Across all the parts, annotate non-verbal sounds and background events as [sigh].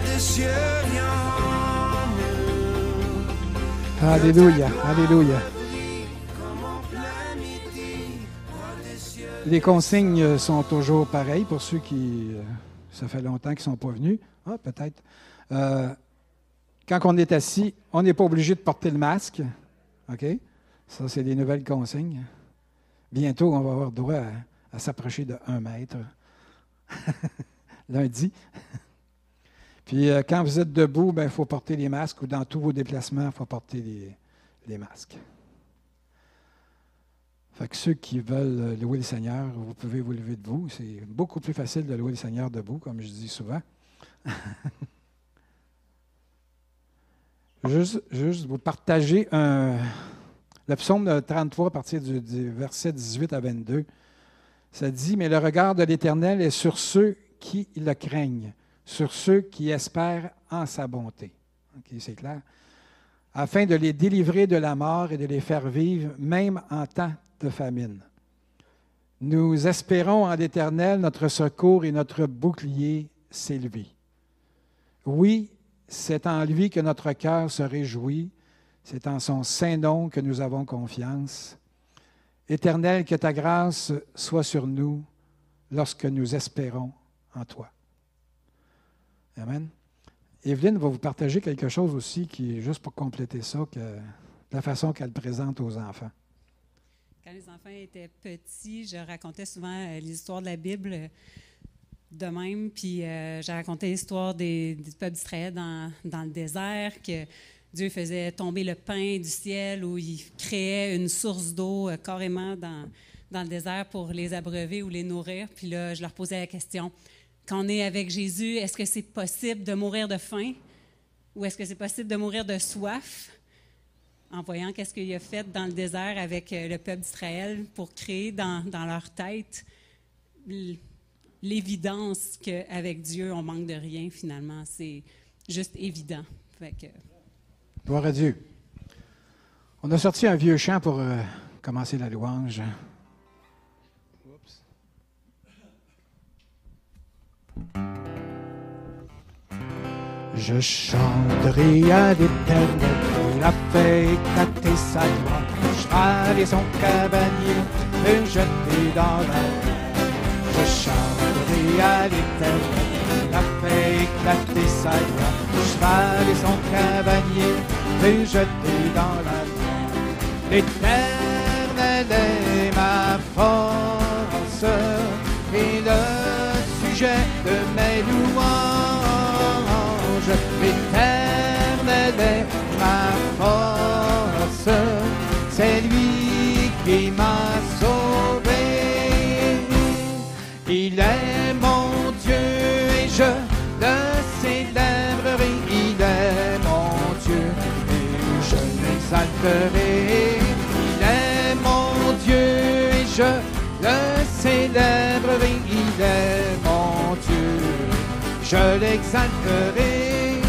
des Alléluia, Alléluia. Les consignes sont toujours pareilles pour ceux qui, euh, ça fait longtemps qu'ils ne sont pas venus. Ah, peut-être. Euh, quand on est assis, on n'est pas obligé de porter le masque. OK? Ça, c'est les nouvelles consignes. Bientôt, on va avoir droit à, à s'approcher de un mètre. [laughs] Lundi. [laughs] Puis euh, quand vous êtes debout, il ben, faut porter les masques ou dans tous vos déplacements, il faut porter les, masques. Fait que ceux qui veulent louer le Seigneur, vous pouvez vous lever debout. C'est beaucoup plus facile de louer le Seigneur debout, comme je dis souvent. [laughs] juste, juste vous partager un, le psaume 33 à partir du, du verset 18 à 22. Ça dit, mais le regard de l'Éternel est sur ceux qui le craignent sur ceux qui espèrent en sa bonté. c'est clair? Afin de les délivrer de la mort et de les faire vivre, même en temps de famine. Nous espérons en l'Éternel notre secours et notre bouclier s'élever. Oui, c'est en lui que notre cœur se réjouit, c'est en son saint nom que nous avons confiance. Éternel, que ta grâce soit sur nous lorsque nous espérons en toi. Amen. Evelyne va vous partager quelque chose aussi qui juste pour compléter ça, que la façon qu'elle présente aux enfants. Quand les enfants étaient petits, je racontais souvent euh, l'histoire de la Bible euh, de même, puis euh, j'ai raconté l'histoire du peuple d'Israël dans, le désert, que Dieu faisait tomber le pain du ciel, où il créait une source d'eau carrément dans, dans le désert pour les abreuver ou les nourrir. Puis là, je leur posais la question, quand on est avec Jésus, est-ce que c'est possible de mourir de faim ou est-ce que c'est possible de mourir de soif en voyant qu'est-ce qu'il a fait dans le désert avec euh, le peuple d'Israël pour créer dans, leur tête l'évidence qu'avec Dieu, on manque de rien finalement. C'est juste évident. Gloire à Dieu. On a sorti un vieux chant pour euh, commencer la louange. Je chanterai à l'éternel qui a fait éclater sa gloire. Cheval et son cavalier me jeter dans la mer. Je chanterai à l'éternel qui a fait éclater sa gloire. Cheval et son cavalier me jeter dans la mer. L'éternel est ma force et le sujet de mes louanges l'éternel est ma force, c'est lui qui m'a sauvé. Il est mon Dieu et je le célébrerai, il est mon Dieu et je l'exalterai. Il est mon Dieu et je le célébrerai, il est je l'exalterai.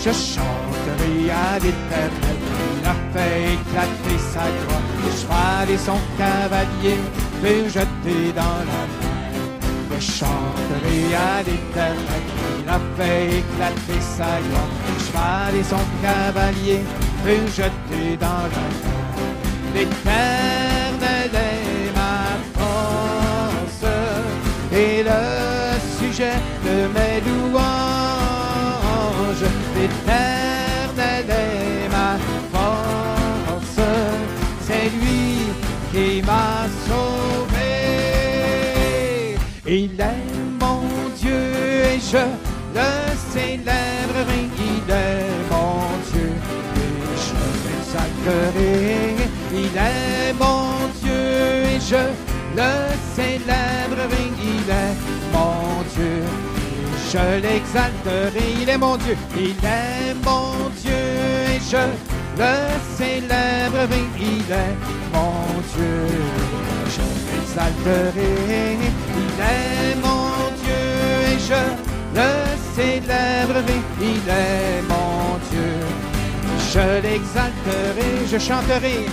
Je chanterai à l'éternel, il a fait éclater sa gloire. Le cheval son cavalier furent jetés dans la mer. Je chanterai à l'éternel, il a fait éclater sa gloire. Le cheval et son cavalier furent jetés dans la mer. L'éternel est ma force et le de mes louanges l'éternel est ma force, c'est lui qui m'a sauvé. Il est mon Dieu et je le célébrerai, il est mon Dieu et je l'exalterai. Il est mon Dieu et je le célébrerai, il est je l'exalterai, il est mon Dieu, il est mon Dieu, et je le célébrerai, il est mon Dieu, je l'exalterai, il est mon Dieu, et je le célébrerai, il est mon Dieu, je l'exalterai, je chanterai,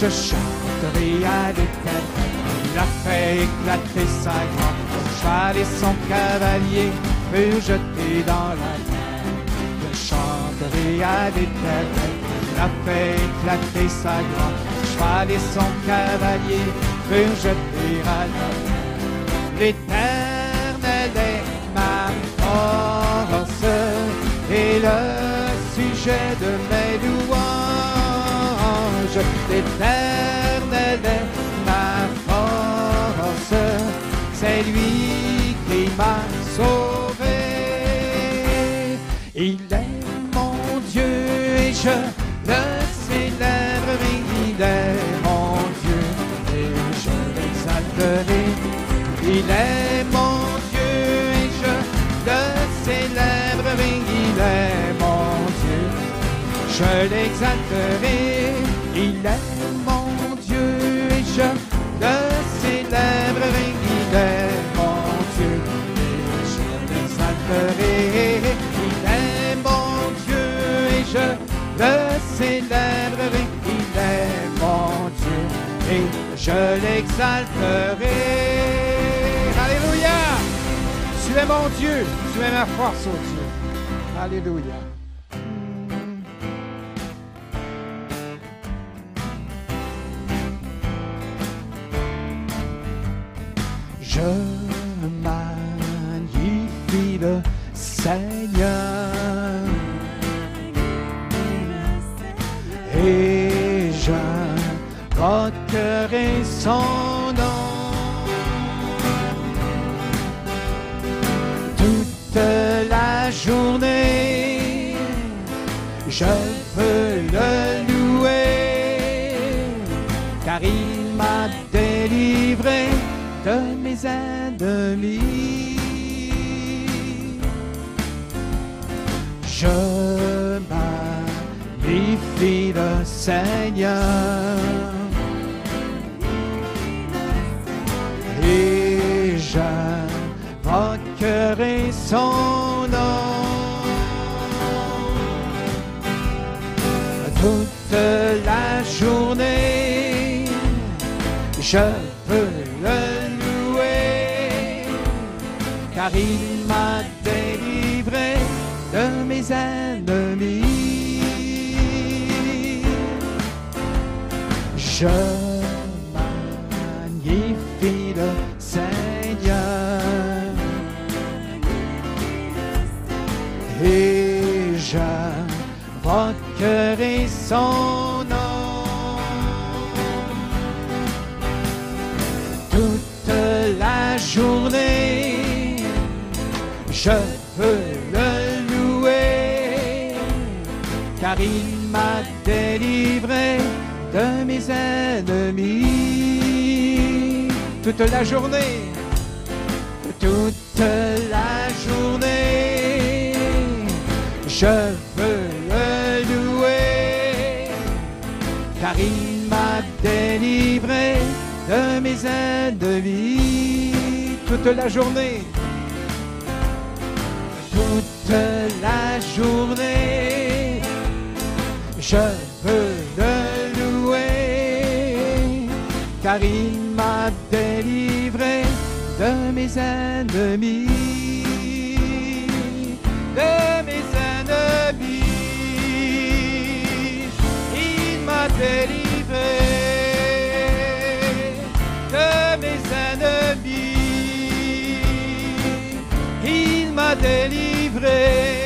je chanterai à l'éternel, il a fait éclater sa grande et son cavalier furent jetés dans la mer. Je chanterai à l'éternel, il a fait éclater sa gloire. Cheval et son cavalier furent jetés à la mer. L'éternel est ma force et le sujet de mes louanges. C'est lui qui m'a sauvé. Il est mon Dieu et je le célébrerai. Il est mon Dieu et je l'exalterai. Il est mon Dieu et je le célébrerai. Il est mon Dieu, je l'exalterai. Il est mon Dieu et je le célébrerai. Je l'exalterai. Alléluia! Tu es mon Dieu, tu es ma force, oh Dieu. Alléluia. Je Seigneur et j'invoquerai son nom. Toute la journée, je peux le louer, car il Je Toute la journée, toute la journée, je veux le louer, car il m'a délivré de mes ennemis. Toute la journée, toute la journée, je veux le louer, car il de mes ennemis, de mes ennemis. Il m'a délivré de mes ennemis. Il m'a délivré.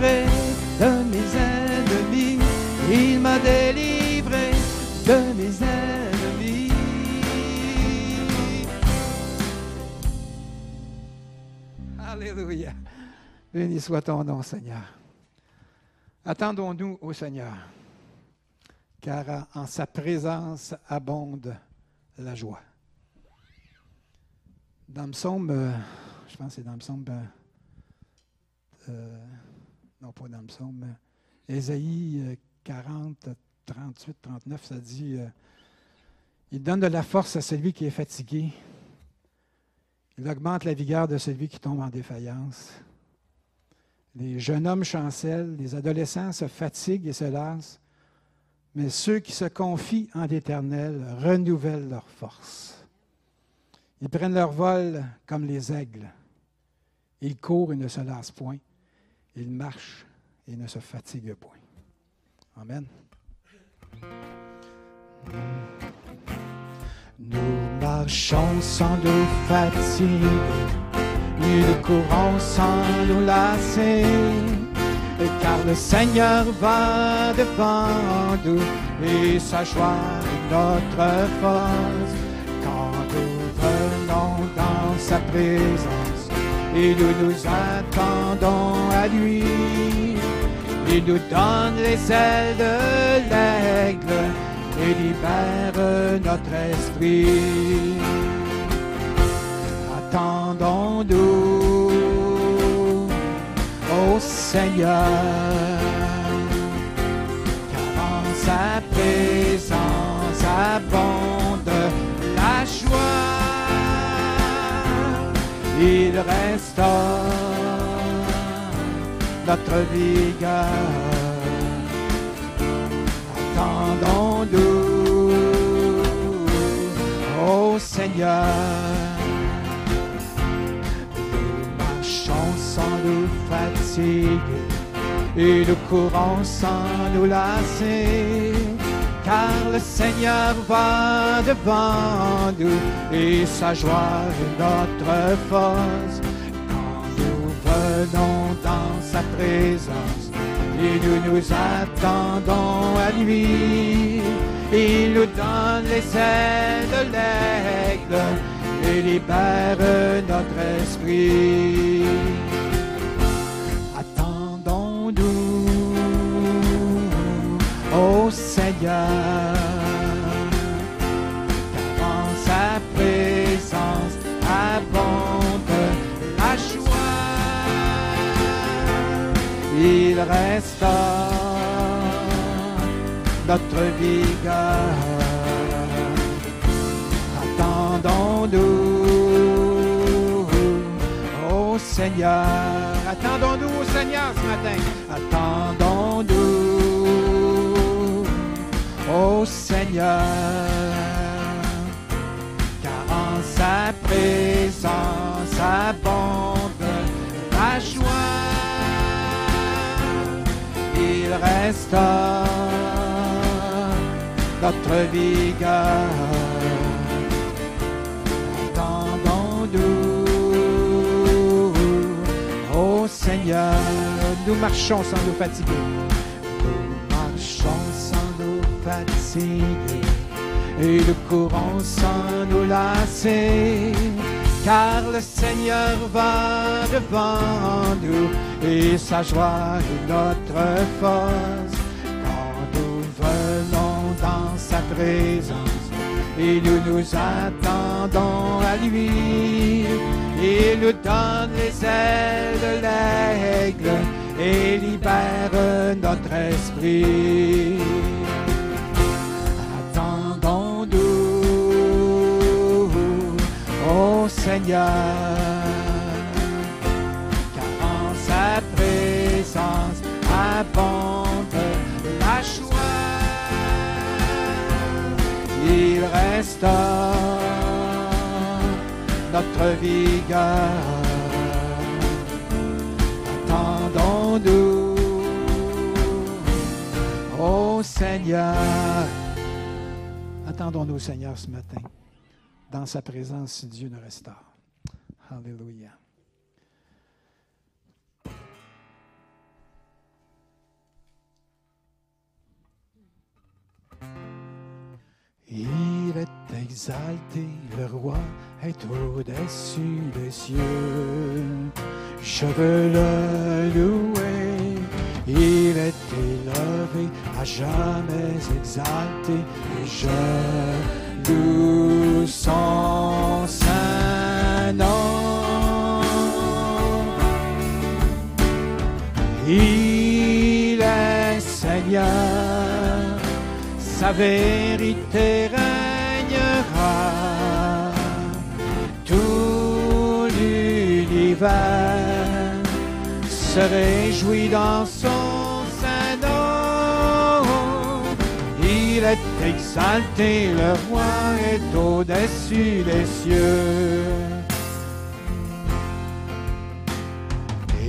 De mes ennemis. Il m'a délivré de mes ennemis. Alléluia. Béni soit ton nom, Seigneur. Attendons-nous au Seigneur, car en sa présence abonde la joie. Dans le psaume, euh, je pense que c'est dans le psaume, euh, non pas dans le psaume, euh, Ésaïe euh, 40, 38, 39, ça dit, euh, il donne de la force à celui qui est fatigué. Il augmente la vigueur de celui qui tombe en défaillance. Les jeunes hommes chancellent, les adolescents se fatiguent et se lassent, mais ceux qui se confient en l'Éternel renouvellent leur force. Ils prennent leur vol comme les aigles. Ils courent et ne se lassent point. Ils marchent et ne se fatiguent point. Amen. Nous marchons sans nous fatiguer, nous courons sans nous lasser, car le Seigneur va devant nous et sa joie est notre force. Quand nous venons dans sa présence et nous nous attendons à lui, il nous donne les ailes de l'aigle et libère notre esprit. Attendons-nous au Seigneur, car en sa présence abonde la joie. Il restaure notre vigueur. Attendons-nous au Seigneur. Nous marchons sans nous fatiguer et nous courons sans nous lasser. Car le Seigneur va devant nous et sa joie est notre force. Quand nous venons dans sa présence et nous nous attendons à lui, il nous donne les ailes de l'aigle et libère notre esprit. Au Seigneur, car sa présence abonde la joie. Il restaure notre vigueur. Attendons-nous au Seigneur. Attendons-nous au Seigneur ce matin. Attendons-nous au Seigneur. Car en sa présence abonde la joie. Il restaure notre vigueur. Attendons-nous au Seigneur. Nous marchons sans nous fatiguer. Et nous courons sans nous lasser. Car le Seigneur va devant nous et sa joie est notre force. Quand nous venons dans sa présence et nous nous attendons à lui, il nous donne les ailes de l'aigle et libère notre esprit. Seigneur, car en sa présence abonde la joie. Il restaure notre vigueur. Attendons-nous au Seigneur. Attendons-nous Seigneur ce matin. Dans sa présence, si Dieu nous restaure. Alléluia. Il est exalté, le roi est au-dessus des cieux. Je veux le louer, il est élevé, à jamais exalté, je loue son saint nom. Il est Seigneur sa vérité régnera. Tout l'univers se réjouit dans son est exalté, le roi est au-dessus des cieux.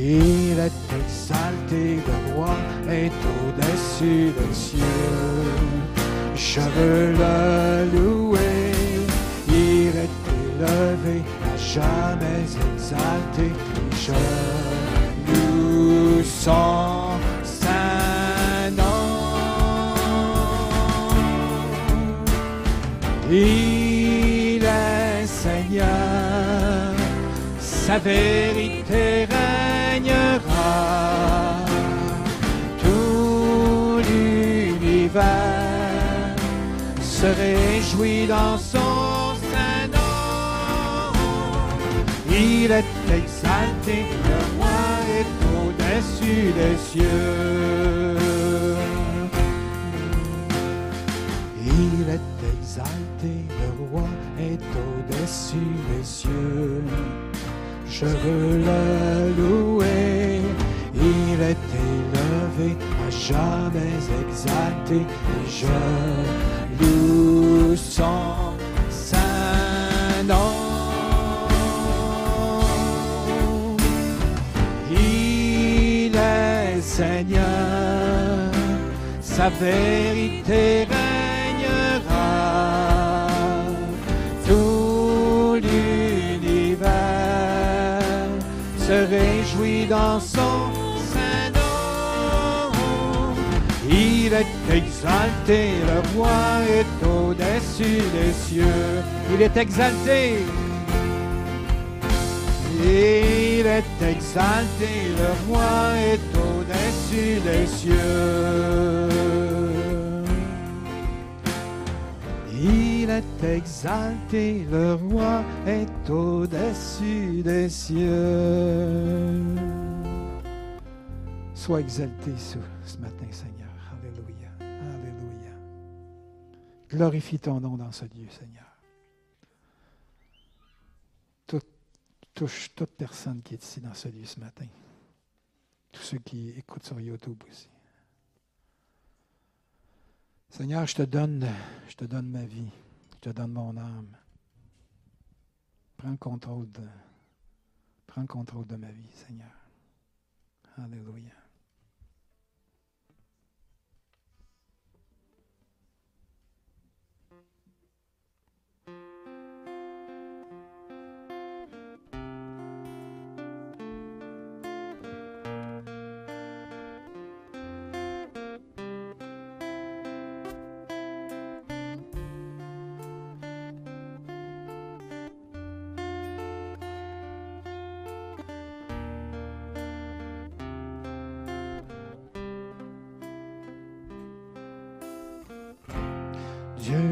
Il est exalté, le roi est au-dessus des cieux. Je veux le louer, il est élevé, à jamais exalté. Je loue son Il est Seigneur, sa vérité régnera. Tout l'univers se réjouit dans son saint nom. Il est exalté, le roi est au-dessus des cieux. Roi est au-dessus des cieux. Je veux le louer, il est élevé, à jamais exalté, et je loue son saint. Il est Seigneur, sa vérité. Réjouit dans son saint nom. Il est exalté, le roi est au-dessus des cieux. Il est exalté. Il est exalté, le roi est au-dessus des cieux. Il est exalté, le roi est au-dessus des cieux. Sois exalté ce, matin, Seigneur. Alléluia. Alléluia. Glorifie ton nom dans ce lieu, Seigneur. Touche toute personne qui est ici dans ce lieu ce matin. Tous ceux qui écoutent sur YouTube aussi. Seigneur, je te donne, je te donne ma vie, je te donne mon âme. Prends le contrôle prends le contrôle de ma vie, Seigneur. Alléluia.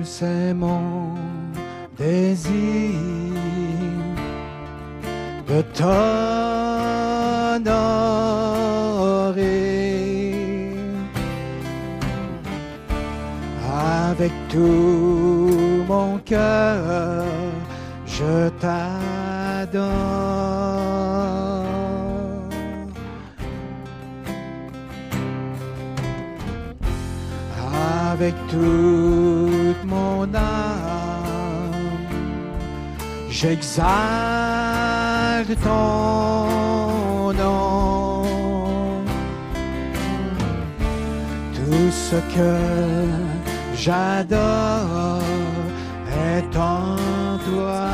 C'est mon désir de t'honorer avec tout mon cœur. Je t'adore. avec toute J'exalte ton nom. Tout ce que j'adore est en toi.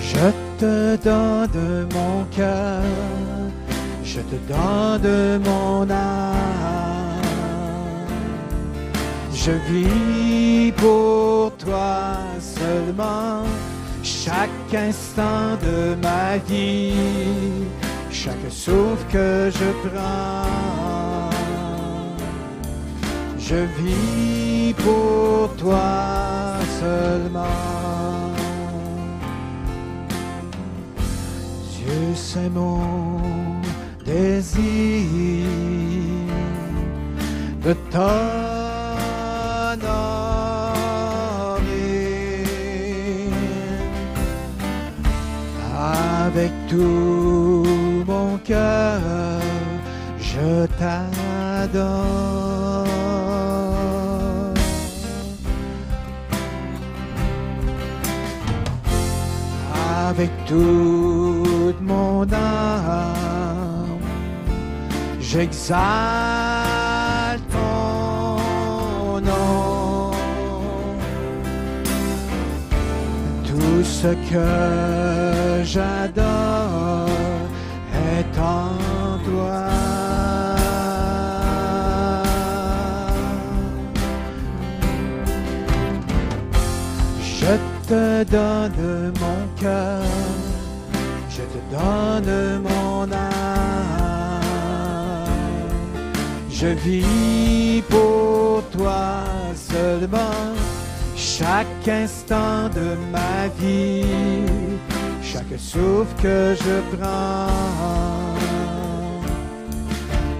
Je te donne mon cœur, je te donne mon âme. Je vis pour toi seulement, chaque instant de ma vie, chaque souffle que je prends. Je vis pour toi seulement. Dieu, c'est mon désir de t'honorer tout mon cœur, je t'adore. Avec toute mon âme, j'exalte ton nom. Tout ce que j'adore te donne mon cœur, je te donne mon âme. Je vis pour toi seulement chaque instant de ma vie, chaque souffle que je prends.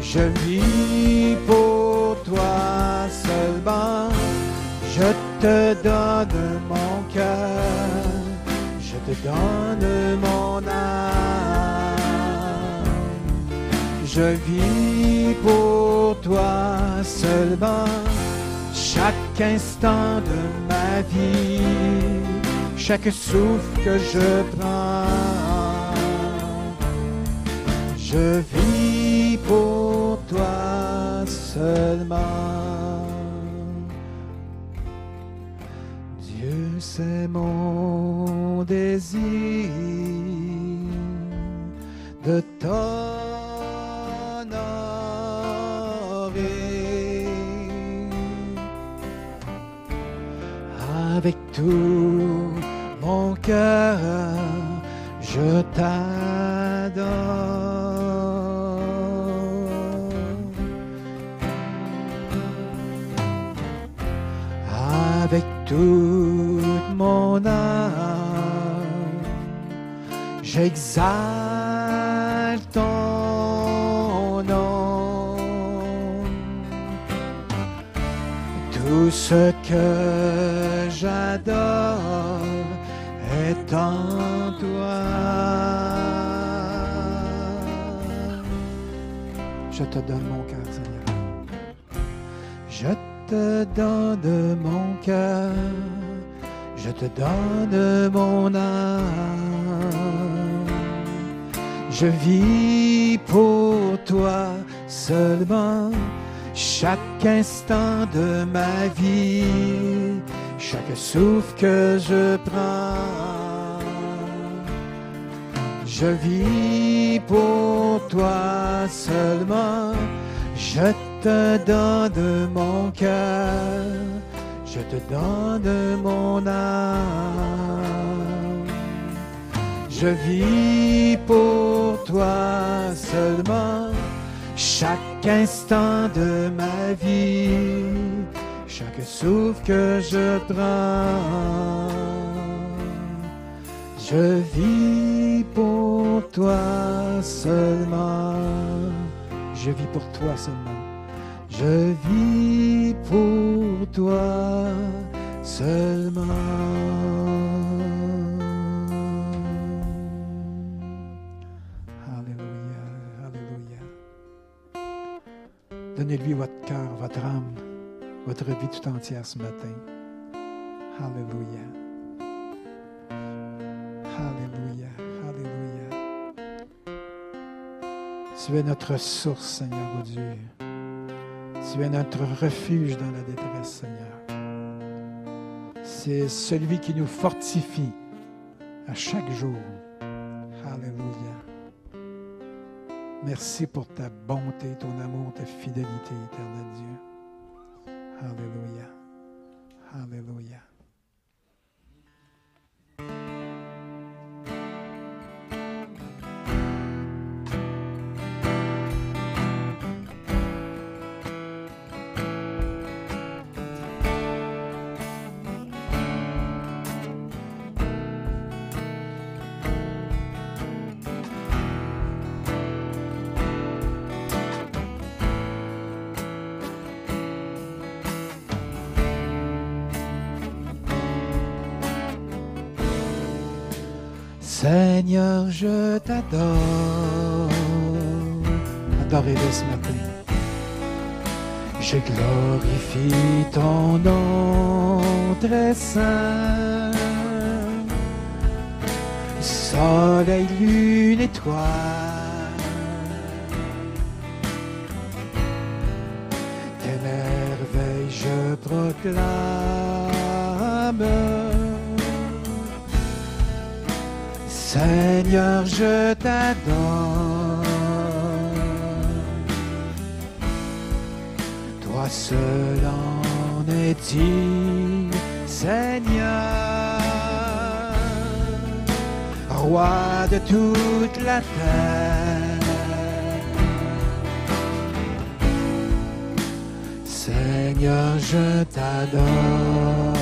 Je vis pour toi seulement, je te donne je te donne mon âme. Je vis pour toi seulement, chaque instant de ma vie, chaque souffle que je prends. Je vis pour toi seulement. C'est mon désir de t'honorer avec tout mon cœur, je t'adore. Avec toute j'exalte ton nom. Tout ce que j'adore est en toi. Je te donne mon cœur, Seigneur. Je te donne mon cœur. Je te donne mon âme. Je vis pour toi seulement chaque instant de ma vie, chaque souffle que je prends. Je vis pour toi seulement, je te donne mon cœur, je te donne mon âme. Je vis pour toi seulement, chaque instant de ma vie, chaque souffle que je prends. Je vis pour toi seulement. Je vis pour toi seulement. Je vis pour toi seulement. Alléluia, Alléluia. Donnez-lui votre cœur, votre âme, votre vie tout entière ce matin. Alléluia. Alléluia, Alléluia. Tu es notre source, Seigneur, oh Dieu. Tu es notre refuge dans la détresse, Seigneur. C'est celui qui nous fortifie à chaque jour. Alléluia. Merci pour ta bonté, ton amour, ta fidélité, éternel Dieu. Alléluia. Alléluia. Toi seul en es digne, Seigneur, roi de toute la terre. Seigneur, je t'adore.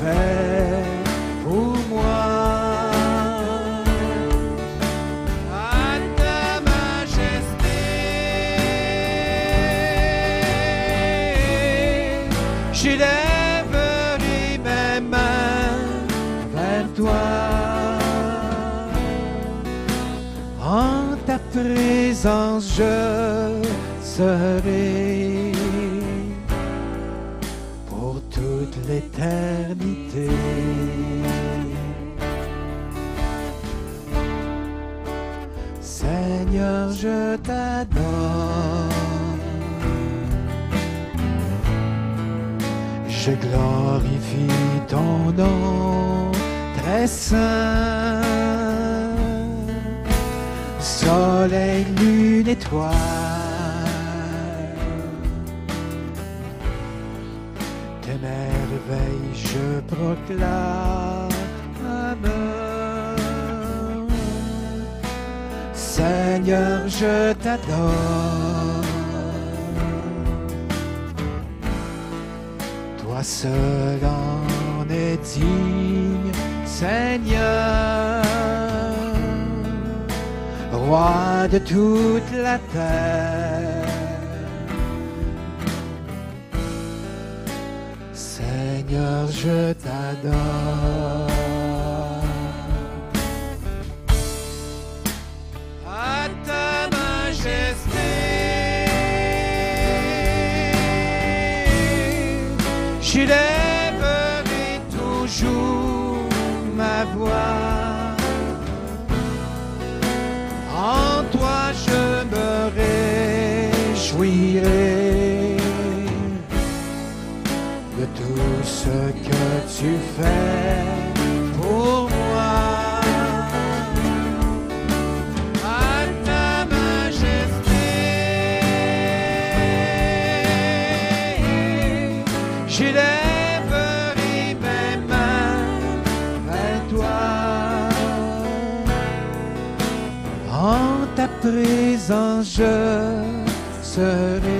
Tu fais pour moi. À ta majesté, j'élèverai mes mains vers toi. En ta présence, je serai pour toute l'éternité. Seigneur, je t'adore. Je glorifie ton nom très saint. Soleil, lune, étoile. Tes merveilles je proclame. Seigneur, je t'adore. Toi seul en es digne, Seigneur, roi de toute la terre. Seigneur, je t'adore. Majesté, j'élèverai toujours ma voix. En toi je me réjouirai de tout ce que tu fais présence, je serai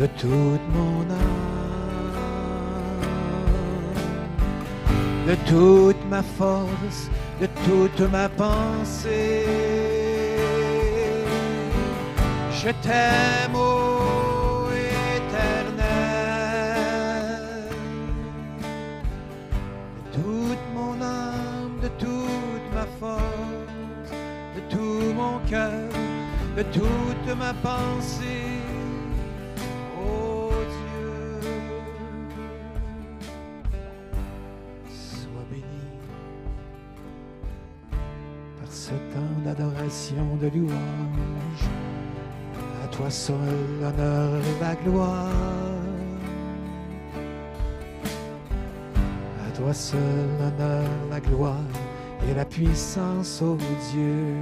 de toute mon âme, de toute ma force, de toute ma pensée. Je t'aime, ô éternel, de toute mon âme, de toute ma force, de tout mon cœur, de toute ma pensée. De louange. À toi seul l'honneur et la gloire. À toi seul l'honneur, la gloire et la puissance, ô Dieu.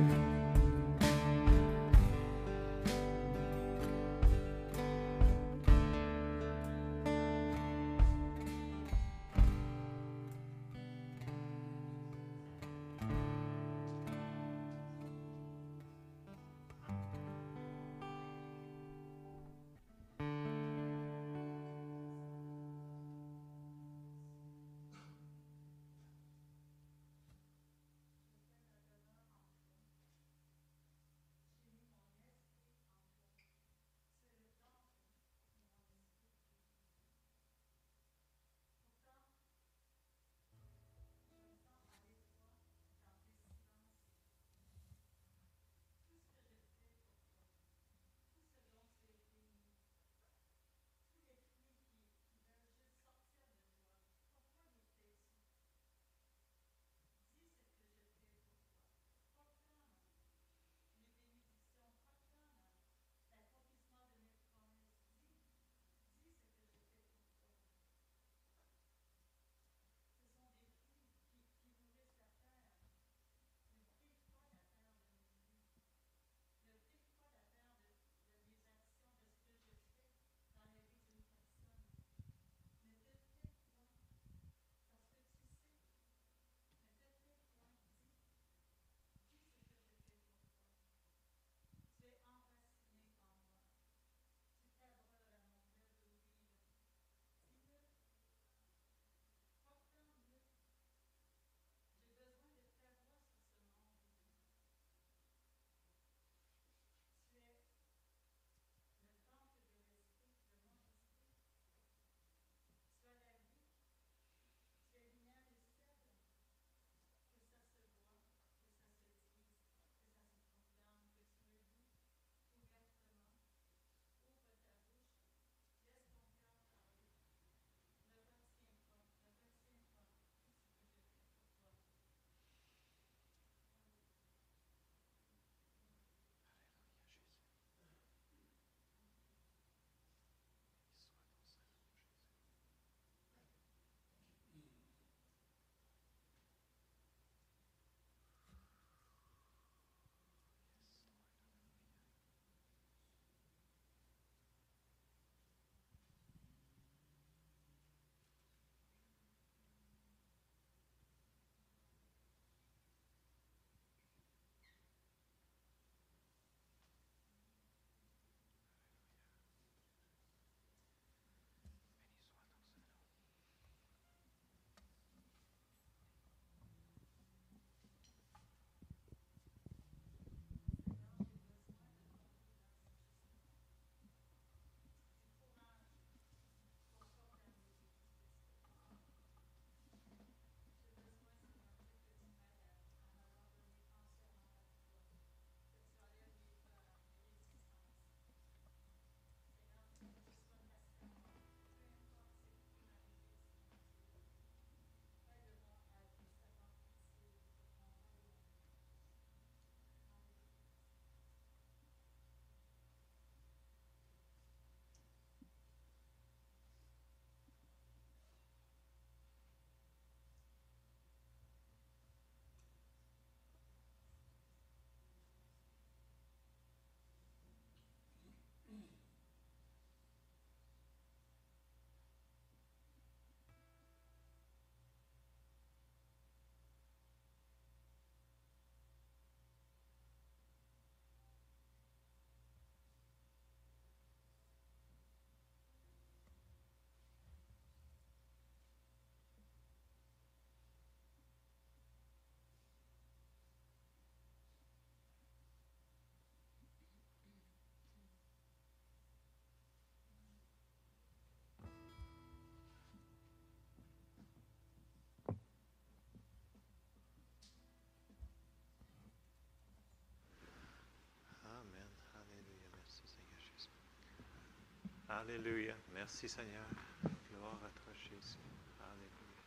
Alléluia. Merci Seigneur. Gloire à toi Jésus. Alléluia.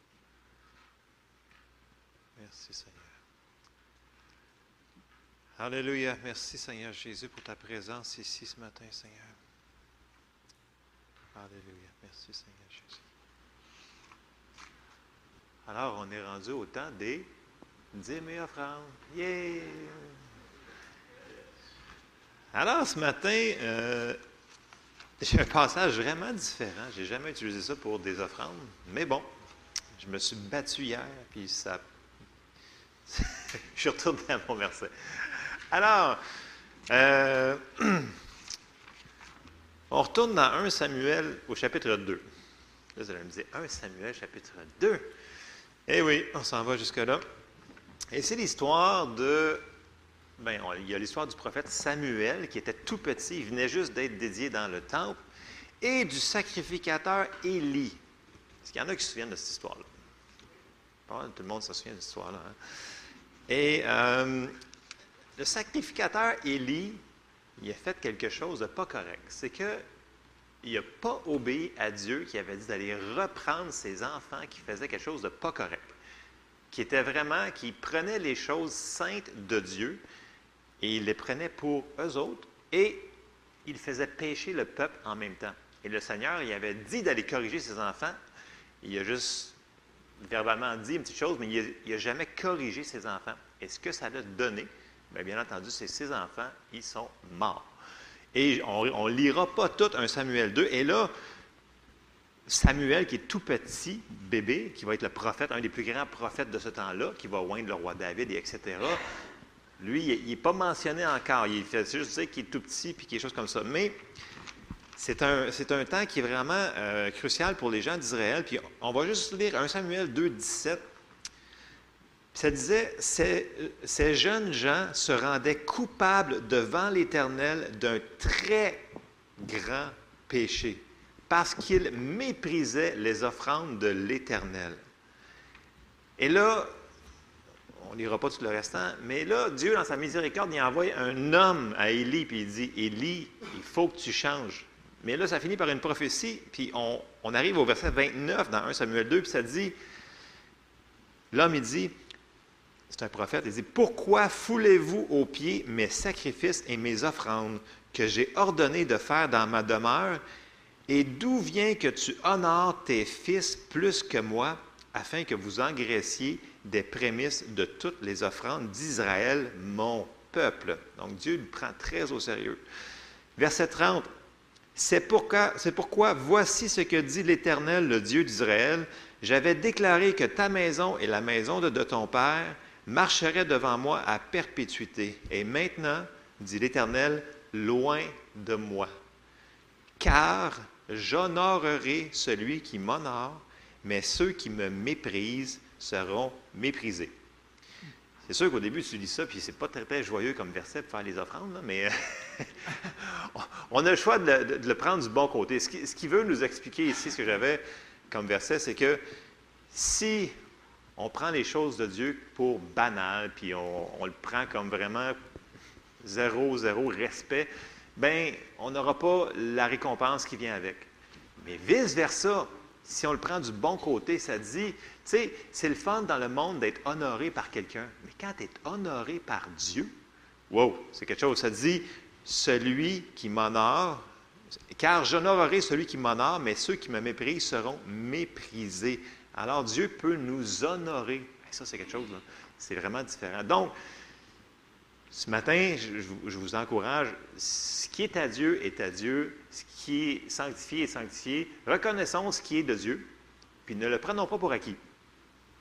Merci Seigneur. Alléluia. Merci Seigneur Jésus pour ta présence ici ce matin Seigneur. Alléluia. Merci Seigneur Jésus. Alors on est rendu au temps des dîmes et offrandes. Yeah! Alors ce matin, euh, [laughs] j'ai un passage vraiment différent. Je n'ai jamais utilisé ça pour des offrandes. Mais bon, je me suis battu hier, puis ça. [laughs] je suis retourné à mon verset. Alors, euh, [clears throat] on retourne dans 1 Samuel au chapitre 2. Là, vous allez me dire 1 Samuel chapitre 2. Eh oui, on s'en va jusque-là. Et c'est l'histoire de Bien, il y a l'histoire du prophète Samuel qui était tout petit, il venait juste d'être dédié dans le temple, et du sacrificateur Élie. Est-ce qu'il y en a qui se souviennent de cette histoire-là? Tout le monde se souvient de cette histoire-là. Hein? Et euh, le sacrificateur Élie, il a fait quelque chose de pas correct. C'est que il n'a pas obéi à Dieu qui avait dit d'aller reprendre ses enfants qui faisaient quelque chose de pas correct, qui était vraiment, qui prenait les choses saintes de Dieu, et il les prenait pour eux autres et il faisait pécher le peuple en même temps. Et le Seigneur, il avait dit d'aller corriger ses enfants. Il a juste verbalement dit une petite chose, mais il n'a jamais corrigé ses enfants. Et ce que ça a donné, bien, bien entendu, c'est ses enfants, ils sont morts. Et on ne lira pas tout un Samuel 2. Et là, Samuel, qui est tout petit, bébé, qui va être le prophète, un des plus grands prophètes de ce temps-là, qui va oindre le roi David, et etc., lui, il n'est pas mentionné encore. Il fait juste dire qu'il est tout petit puis quelque chose comme ça. Mais c'est un, un, temps qui est vraiment euh, crucial pour les gens d'Israël. Puis on va juste lire 1 Samuel 2, 17. ça disait ces, ces jeunes gens se rendaient coupables devant l'Éternel d'un très grand péché parce qu'ils méprisaient les offrandes de l'Éternel. Et là, on ne lira pas tout le restant. Mais là, Dieu, dans sa miséricorde, il envoie un homme à Élie, puis il dit Élie, il faut que tu changes. Mais là, ça finit par une prophétie, puis on, arrive au verset 29 dans 1 Samuel 2, puis ça dit L'homme, il dit c'est un prophète, il dit Pourquoi foulez-vous aux pieds mes sacrifices et mes offrandes que j'ai ordonné de faire dans ma demeure? Et d'où vient que tu honores tes fils plus que moi, afin que vous engraissiez des prémices de toutes les offrandes d'Israël, mon peuple. Donc Dieu le prend très au sérieux. Verset 30. C'est pourquoi, c'est pourquoi voici ce que dit l'Éternel, le Dieu d'Israël. J'avais déclaré que ta maison et la maison de, de ton Père marcheraient devant moi à perpétuité. Et maintenant, dit l'Éternel, loin de moi. Car j'honorerai celui qui m'honore, mais ceux qui me méprisent seront méprisés. C'est sûr qu'au début, tu lis ça, puis c'est pas très, très joyeux comme verset pour faire les offrandes, mais [laughs] on a le choix de, le prendre du bon côté. Ce qui, veut nous expliquer ici, ce que j'avais comme verset, c'est que si on prend les choses de Dieu pour banales, puis on, le prend comme vraiment zéro, zéro respect, ben on n'aura pas la récompense qui vient avec. Mais vice-versa, si on le prend du bon côté, ça dit, tu sais, c'est le fun dans le monde d'être honoré par quelqu'un. Mais quand tu es honoré par Dieu, wow, c'est quelque chose. Ça dit, celui qui m'honore, car j'honorerai celui qui m'honore, mais ceux qui me méprisent seront méprisés. Alors Dieu peut nous honorer. Ça, c'est quelque chose. C'est vraiment différent. Donc, ce matin, je, vous encourage, ce qui est à Dieu est à Dieu, ce qui est sanctifié est sanctifié. Reconnaissons ce qui est de Dieu, puis ne le prenons pas pour acquis.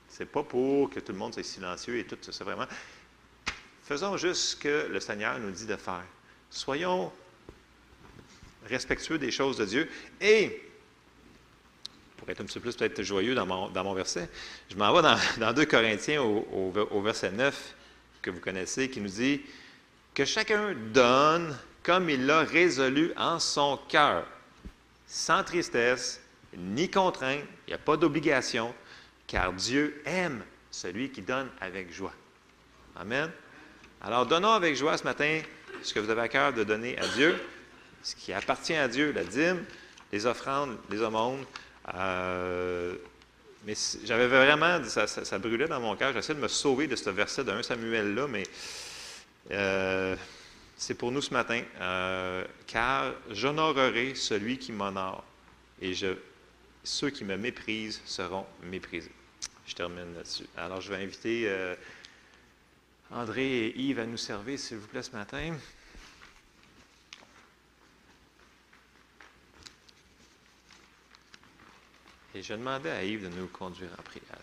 Ce n'est pas pour que tout le monde soit silencieux et tout ça, vraiment. Faisons juste ce que le Seigneur nous dit de faire. Soyons respectueux des choses de Dieu. Et, pour être un petit peu plus peut-être joyeux dans mon, dans mon verset, je m'en vais dans, dans 2 Corinthiens au, au verset 9 que vous connaissez, qui nous dit que chacun donne comme il l'a résolu en son cœur, sans tristesse, ni contrainte, il n'y a pas d'obligation, car Dieu aime celui qui donne avec joie. Amen. Alors donnons avec joie ce matin ce que vous avez à cœur de donner à Dieu, ce qui appartient à Dieu, la dîme. les offrandes, les aumônes. mais j'avais vraiment, ça, brûlait dans mon cœur. J'essayais de me sauver de ce verset de 1 Samuel-là, mais c'est pour nous ce matin. car j'honorerai celui qui m'honore, et je, ceux qui me méprisent seront méprisés. Je termine là-dessus. Alors, je vais inviter euh, André et Yves à nous servir, s'il vous plaît, ce matin. Et je demandais à Yves de nous conduire en prière,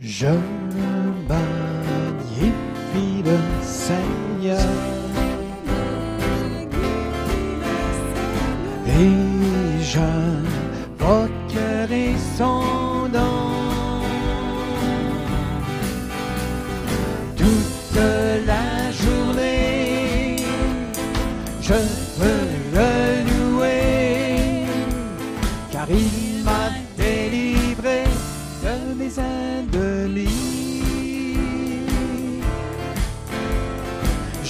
Je magnifie le Seigneur. Et j'invoquerai son nom. Toute la journée, je veux le louer, car il m'a délivré de mes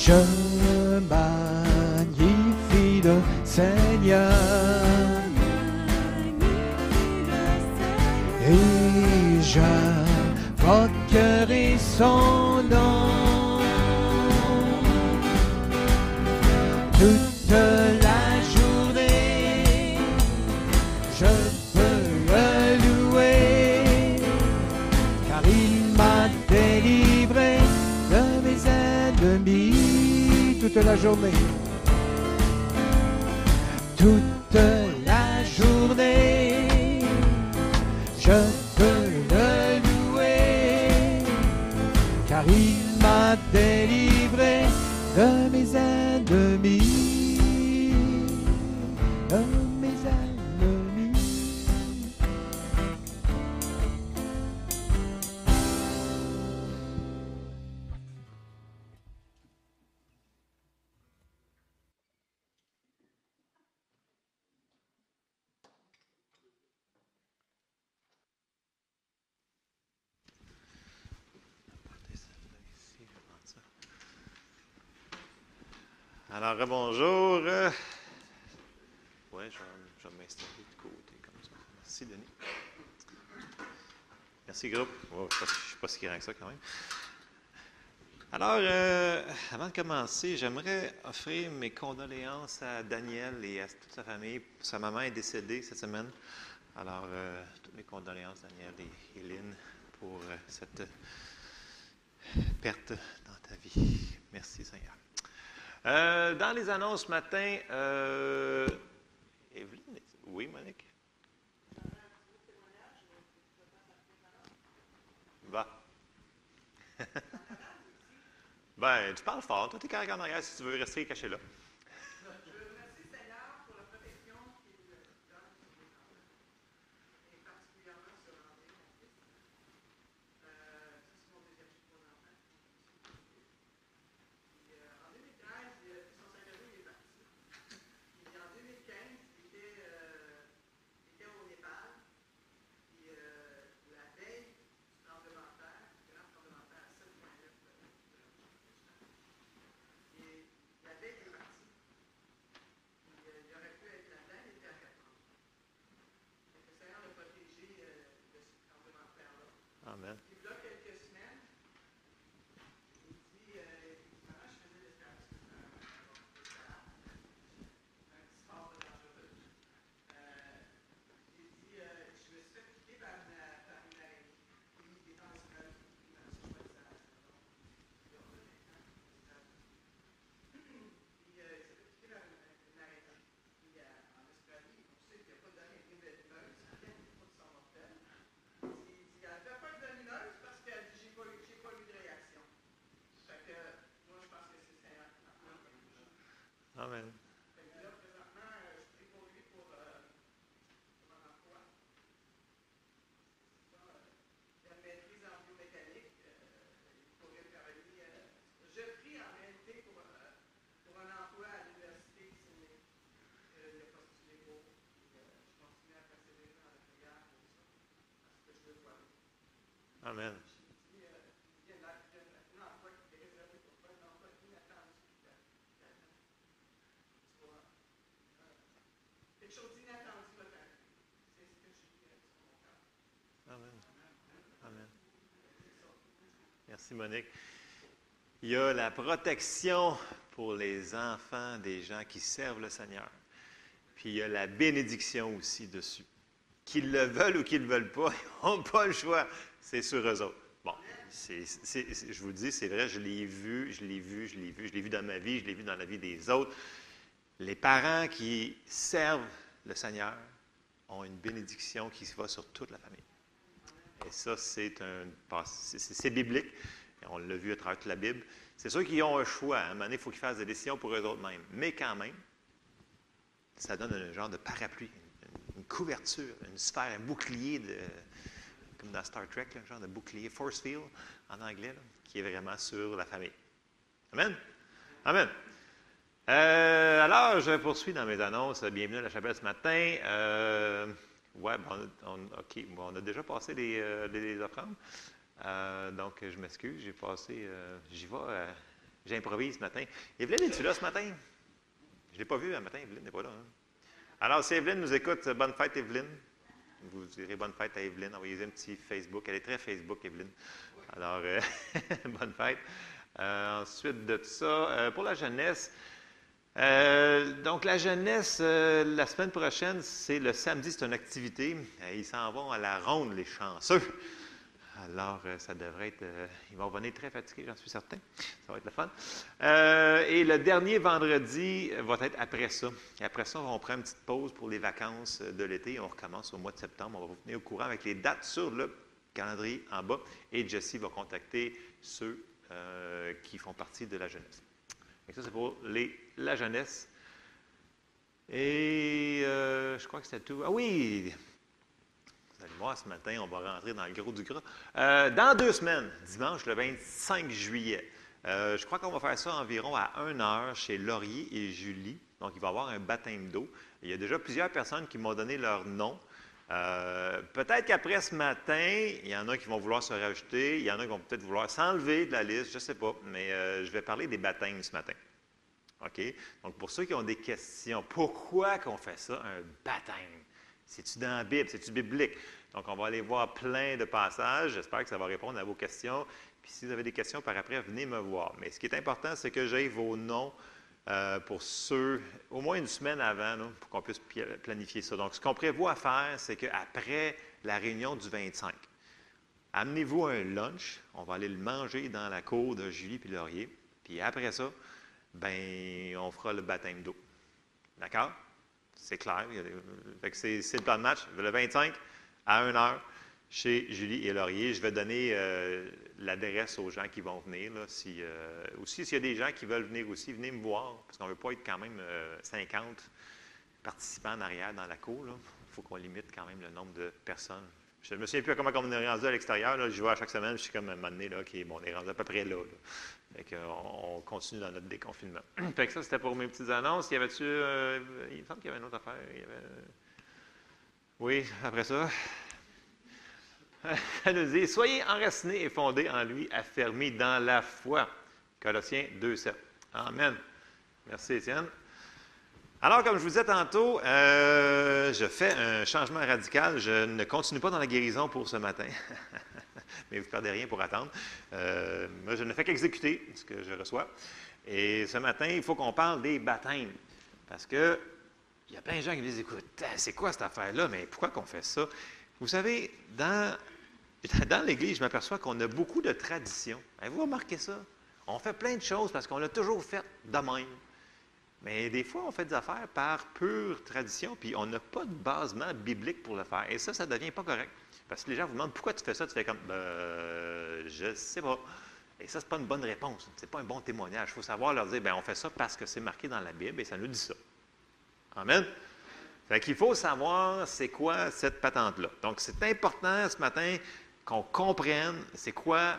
Je magnifie le Seigneur. Et j'invoquerai son toute la journée. Alors, euh, avant de commencer, j'aimerais offrir mes condoléances à Daniel et à toute sa famille. Sa maman est décédée cette semaine. Alors, euh, toutes mes condoléances, Daniel et Hélène, pour euh, cette perte dans ta vie. Merci, Seigneur. Dans les annonces ce matin, Evelyne, oui, Monique? Va. [laughs] ben, tu parles fort. Toi, tu es carrément en arrière si tu veux rester caché là. Amen. Amen. Merci Monique. Il y a la protection pour les enfants des gens qui servent le Seigneur. Puis il y a la bénédiction aussi dessus. Qu'ils le veulent ou qu'ils ne le veulent pas, [laughs] ils n'ont pas le choix. C'est sur eux autres. Bon, je vous le dis, c'est vrai, je l'ai vu, je l'ai vu, je l'ai vu, je l'ai vu dans ma vie, je l'ai vu dans la vie des autres. Les parents qui servent le Seigneur ont une bénédiction qui se va sur toute la famille. Et ça, c'est un c'est- biblique. On l'a vu à travers toute la Bible. C'est sûr qu'ils ont un choix. À un moment donné, il faut qu'ils fassent des décisions pour eux autres mêmes. Mais quand même, ça donne un genre de parapluie, une, une couverture, une sphère, un bouclier, de, dans Star Trek, un genre de bouclier, force field en anglais, qui est vraiment sur la famille. Amen? Amen. Euh, alors, je poursuis dans mes annonces. Bienvenue à la chapelle ce matin. Euh, ouais, bon, on, bon, on a déjà passé les, euh, les-. Euh, donc, je m'excuse, j'ai passé, j'y vais, j'improvise ce matin. Evelyne, es-tu là ce matin? Je ne l'ai pas vu un matin, Evelyne n'est pas là. hein? Alors, si Evelyne nous écoute, bonne fête, Evelyne. Vous direz bonne fête à Evelyne, envoyez un petit Facebook. Elle est très Facebook, Evelyne. Alors, euh, [laughs] bonne fête. Euh, ensuite de ça, euh, pour la jeunesse, donc, la jeunesse, la semaine prochaine, c'est le samedi, c'est une activité. Ils s'en vont à la ronde, les chanceux. Alors, euh, ça devrait être. euh, ils vont venir très fatigués, j'en suis certain. Ça va être le fun. Euh, et le dernier vendredi va être après ça. Et après ça, on prend une petite pause pour les vacances de l'été. On recommence au mois de septembre. On va vous tenir au courant avec les dates sur le calendrier en bas. Et Jessie va contacter ceux euh, qui font partie de la jeunesse. Ça, c'est pour la jeunesse. Et euh, je crois que c'était tout. Ah oui! Voir, ce matin, on va rentrer dans le gros du gras. Euh, dans deux semaines, dimanche le 25 juillet, euh, je crois qu'on va faire ça environ à 1 heure chez Laurier et Julie. Donc, il va y avoir un baptême d'eau. Il y a déjà plusieurs personnes qui m'ont donné leur nom. Euh, peut-être qu'après ce matin, il y en a qui vont vouloir se rajouter, il y en a qui vont peut-être vouloir s'enlever de la liste, je ne sais pas, mais je vais parler des baptêmes ce matin. OK? Donc, pour ceux qui ont des questions, pourquoi qu'on fait ça, un baptême? C'est-tu dans la Bible? C'est-tu biblique? Donc, on va aller voir plein de passages. J'espère que ça va répondre à vos questions. Puis, si vous avez des questions par après, venez me voir. Mais ce qui est important, c'est que j'aie vos noms euh, pour ceux, au moins une semaine avant, pour qu'on puisse planifier ça. Donc, ce qu'on prévoit faire, c'est qu'après la réunion du 25, amenez-vous un lunch. On va aller le manger dans la cour de Julie puis Laurier. Puis après ça, ben, on fera le baptême d'eau. D'accord? C'est clair. Que c'est, le plan de match. Le 25 à 1 heure chez Julie et Laurier. Je vais donner euh, l'adresse aux gens qui vont venir. Euh, aussi, s'il y a des gens qui veulent venir aussi, venez me voir, parce qu'on ne veut pas être quand même euh, 50 participants en arrière dans la cour. Il faut qu'on limite quand même le nombre de personnes. Je ne me souviens plus comment on est rendu à l'extérieur. Je vois à chaque semaine, je suis comme un moment donné, bon, on est rendu à peu près là. Fait on, on continue dans notre déconfinement. [clears throat] fait que ça, c'était pour mes petites annonces. Y avait-tu. euh, il me semble qu'il y avait une autre affaire. Avait- Oui, après ça. Elle nous dit Soyez enracinés et fondés en lui, affermis dans la foi. Colossiens 2,7. Amen. Merci, Étienne. Alors, comme je vous disais tantôt, euh, je fais un changement radical. Je ne continue pas dans la guérison pour ce matin. [laughs] Mais vous ne perdez rien pour attendre. Euh, moi, je ne fais qu'exécuter ce que je reçois. Et ce matin, il faut qu'on parle des baptêmes. Parce que il y a plein de gens qui me disent Écoute, c'est quoi cette affaire-là? Mais pourquoi qu'on fait ça? Vous savez, dans, [laughs] dans l'Église, je m'aperçois qu'on a beaucoup de traditions. Avez-vous remarqué ça? On fait plein de choses parce qu'on l'a toujours fait de même. Mais des fois, on fait des affaires par pure tradition, puis on n'a pas de basement biblique pour le faire. Et ça, ça ne devient pas correct. Parce que les gens vous demandent pourquoi tu fais ça, tu fais comme, ben, je sais pas. Et ça, ce n'est pas une bonne réponse. Ce n'est pas un bon témoignage. Il faut savoir leur dire, bien, on fait ça parce que c'est marqué dans la Bible et ça nous dit ça. Amen. Fait qu'il faut savoir c'est quoi cette patente-là. Donc, c'est important ce matin qu'on comprenne c'est quoi.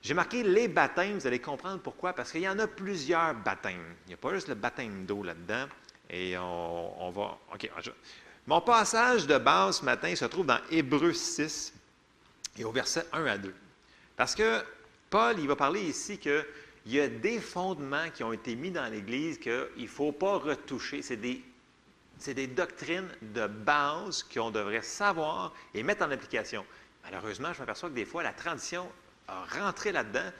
J'ai marqué les baptêmes, vous allez comprendre pourquoi, parce qu'il y en a plusieurs baptêmes. Il n'y a pas juste le baptême d'eau là-dedans. Et on, va. OK. Mon passage de base ce matin se trouve dans Hébreu 6 et au verset 1 à 2. Parce que Paul, il va parler ici qu'il y a des fondements qui ont été mis dans l'Église qu'il ne faut pas retoucher. C'est des, des, doctrines de base qu'on devrait savoir et mettre en application. Malheureusement, je m'aperçois que des fois, la tradition a rentré là-dedans,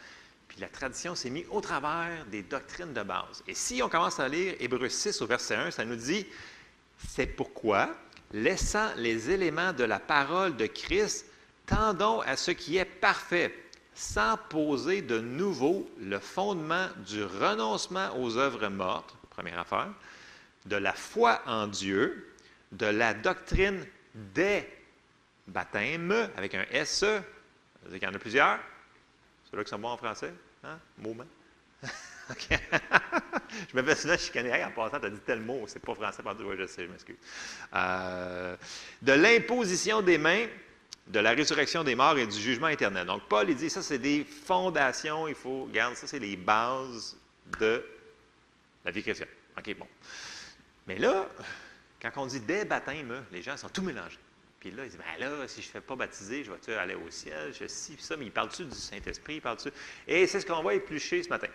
puis la tradition s'est mise au travers des doctrines de base. Et si on commence à lire Hébreu 6 au verset 1, ça nous dit, c'est pourquoi, laissant les éléments de la parole de Christ, tendons à ce qui est parfait, sans poser de nouveau le fondement du renoncement aux œuvres mortes, première affaire, de la foi en Dieu, de la doctrine des baptêmes, avec un SE, il y en a plusieurs. Ceux-là qui sont bons en français, hein? Moment. [laughs] [laughs] je me fais souvent chicaner. en passant, tu as dit tel mot, c'est pas français. Oui, je sais, je m'excuse. Euh, de l'imposition des mains, de la résurrection des morts et du jugement éternel. Donc, Paul, il dit, ça, c'est des fondations, il faut, regarde, ça, c'est les bases de la vie chrétienne. OK, bon. Mais là, quand on dit des baptêmes, les gens sont tout mélangés. Puis là, ils disent, ben là, si je ne fais pas baptiser, je vais-tu aller au ciel? Je sais, ça, mais il parle-tu du Saint-Esprit? Parle-tu? Et c'est ce qu'on va éplucher ce matin.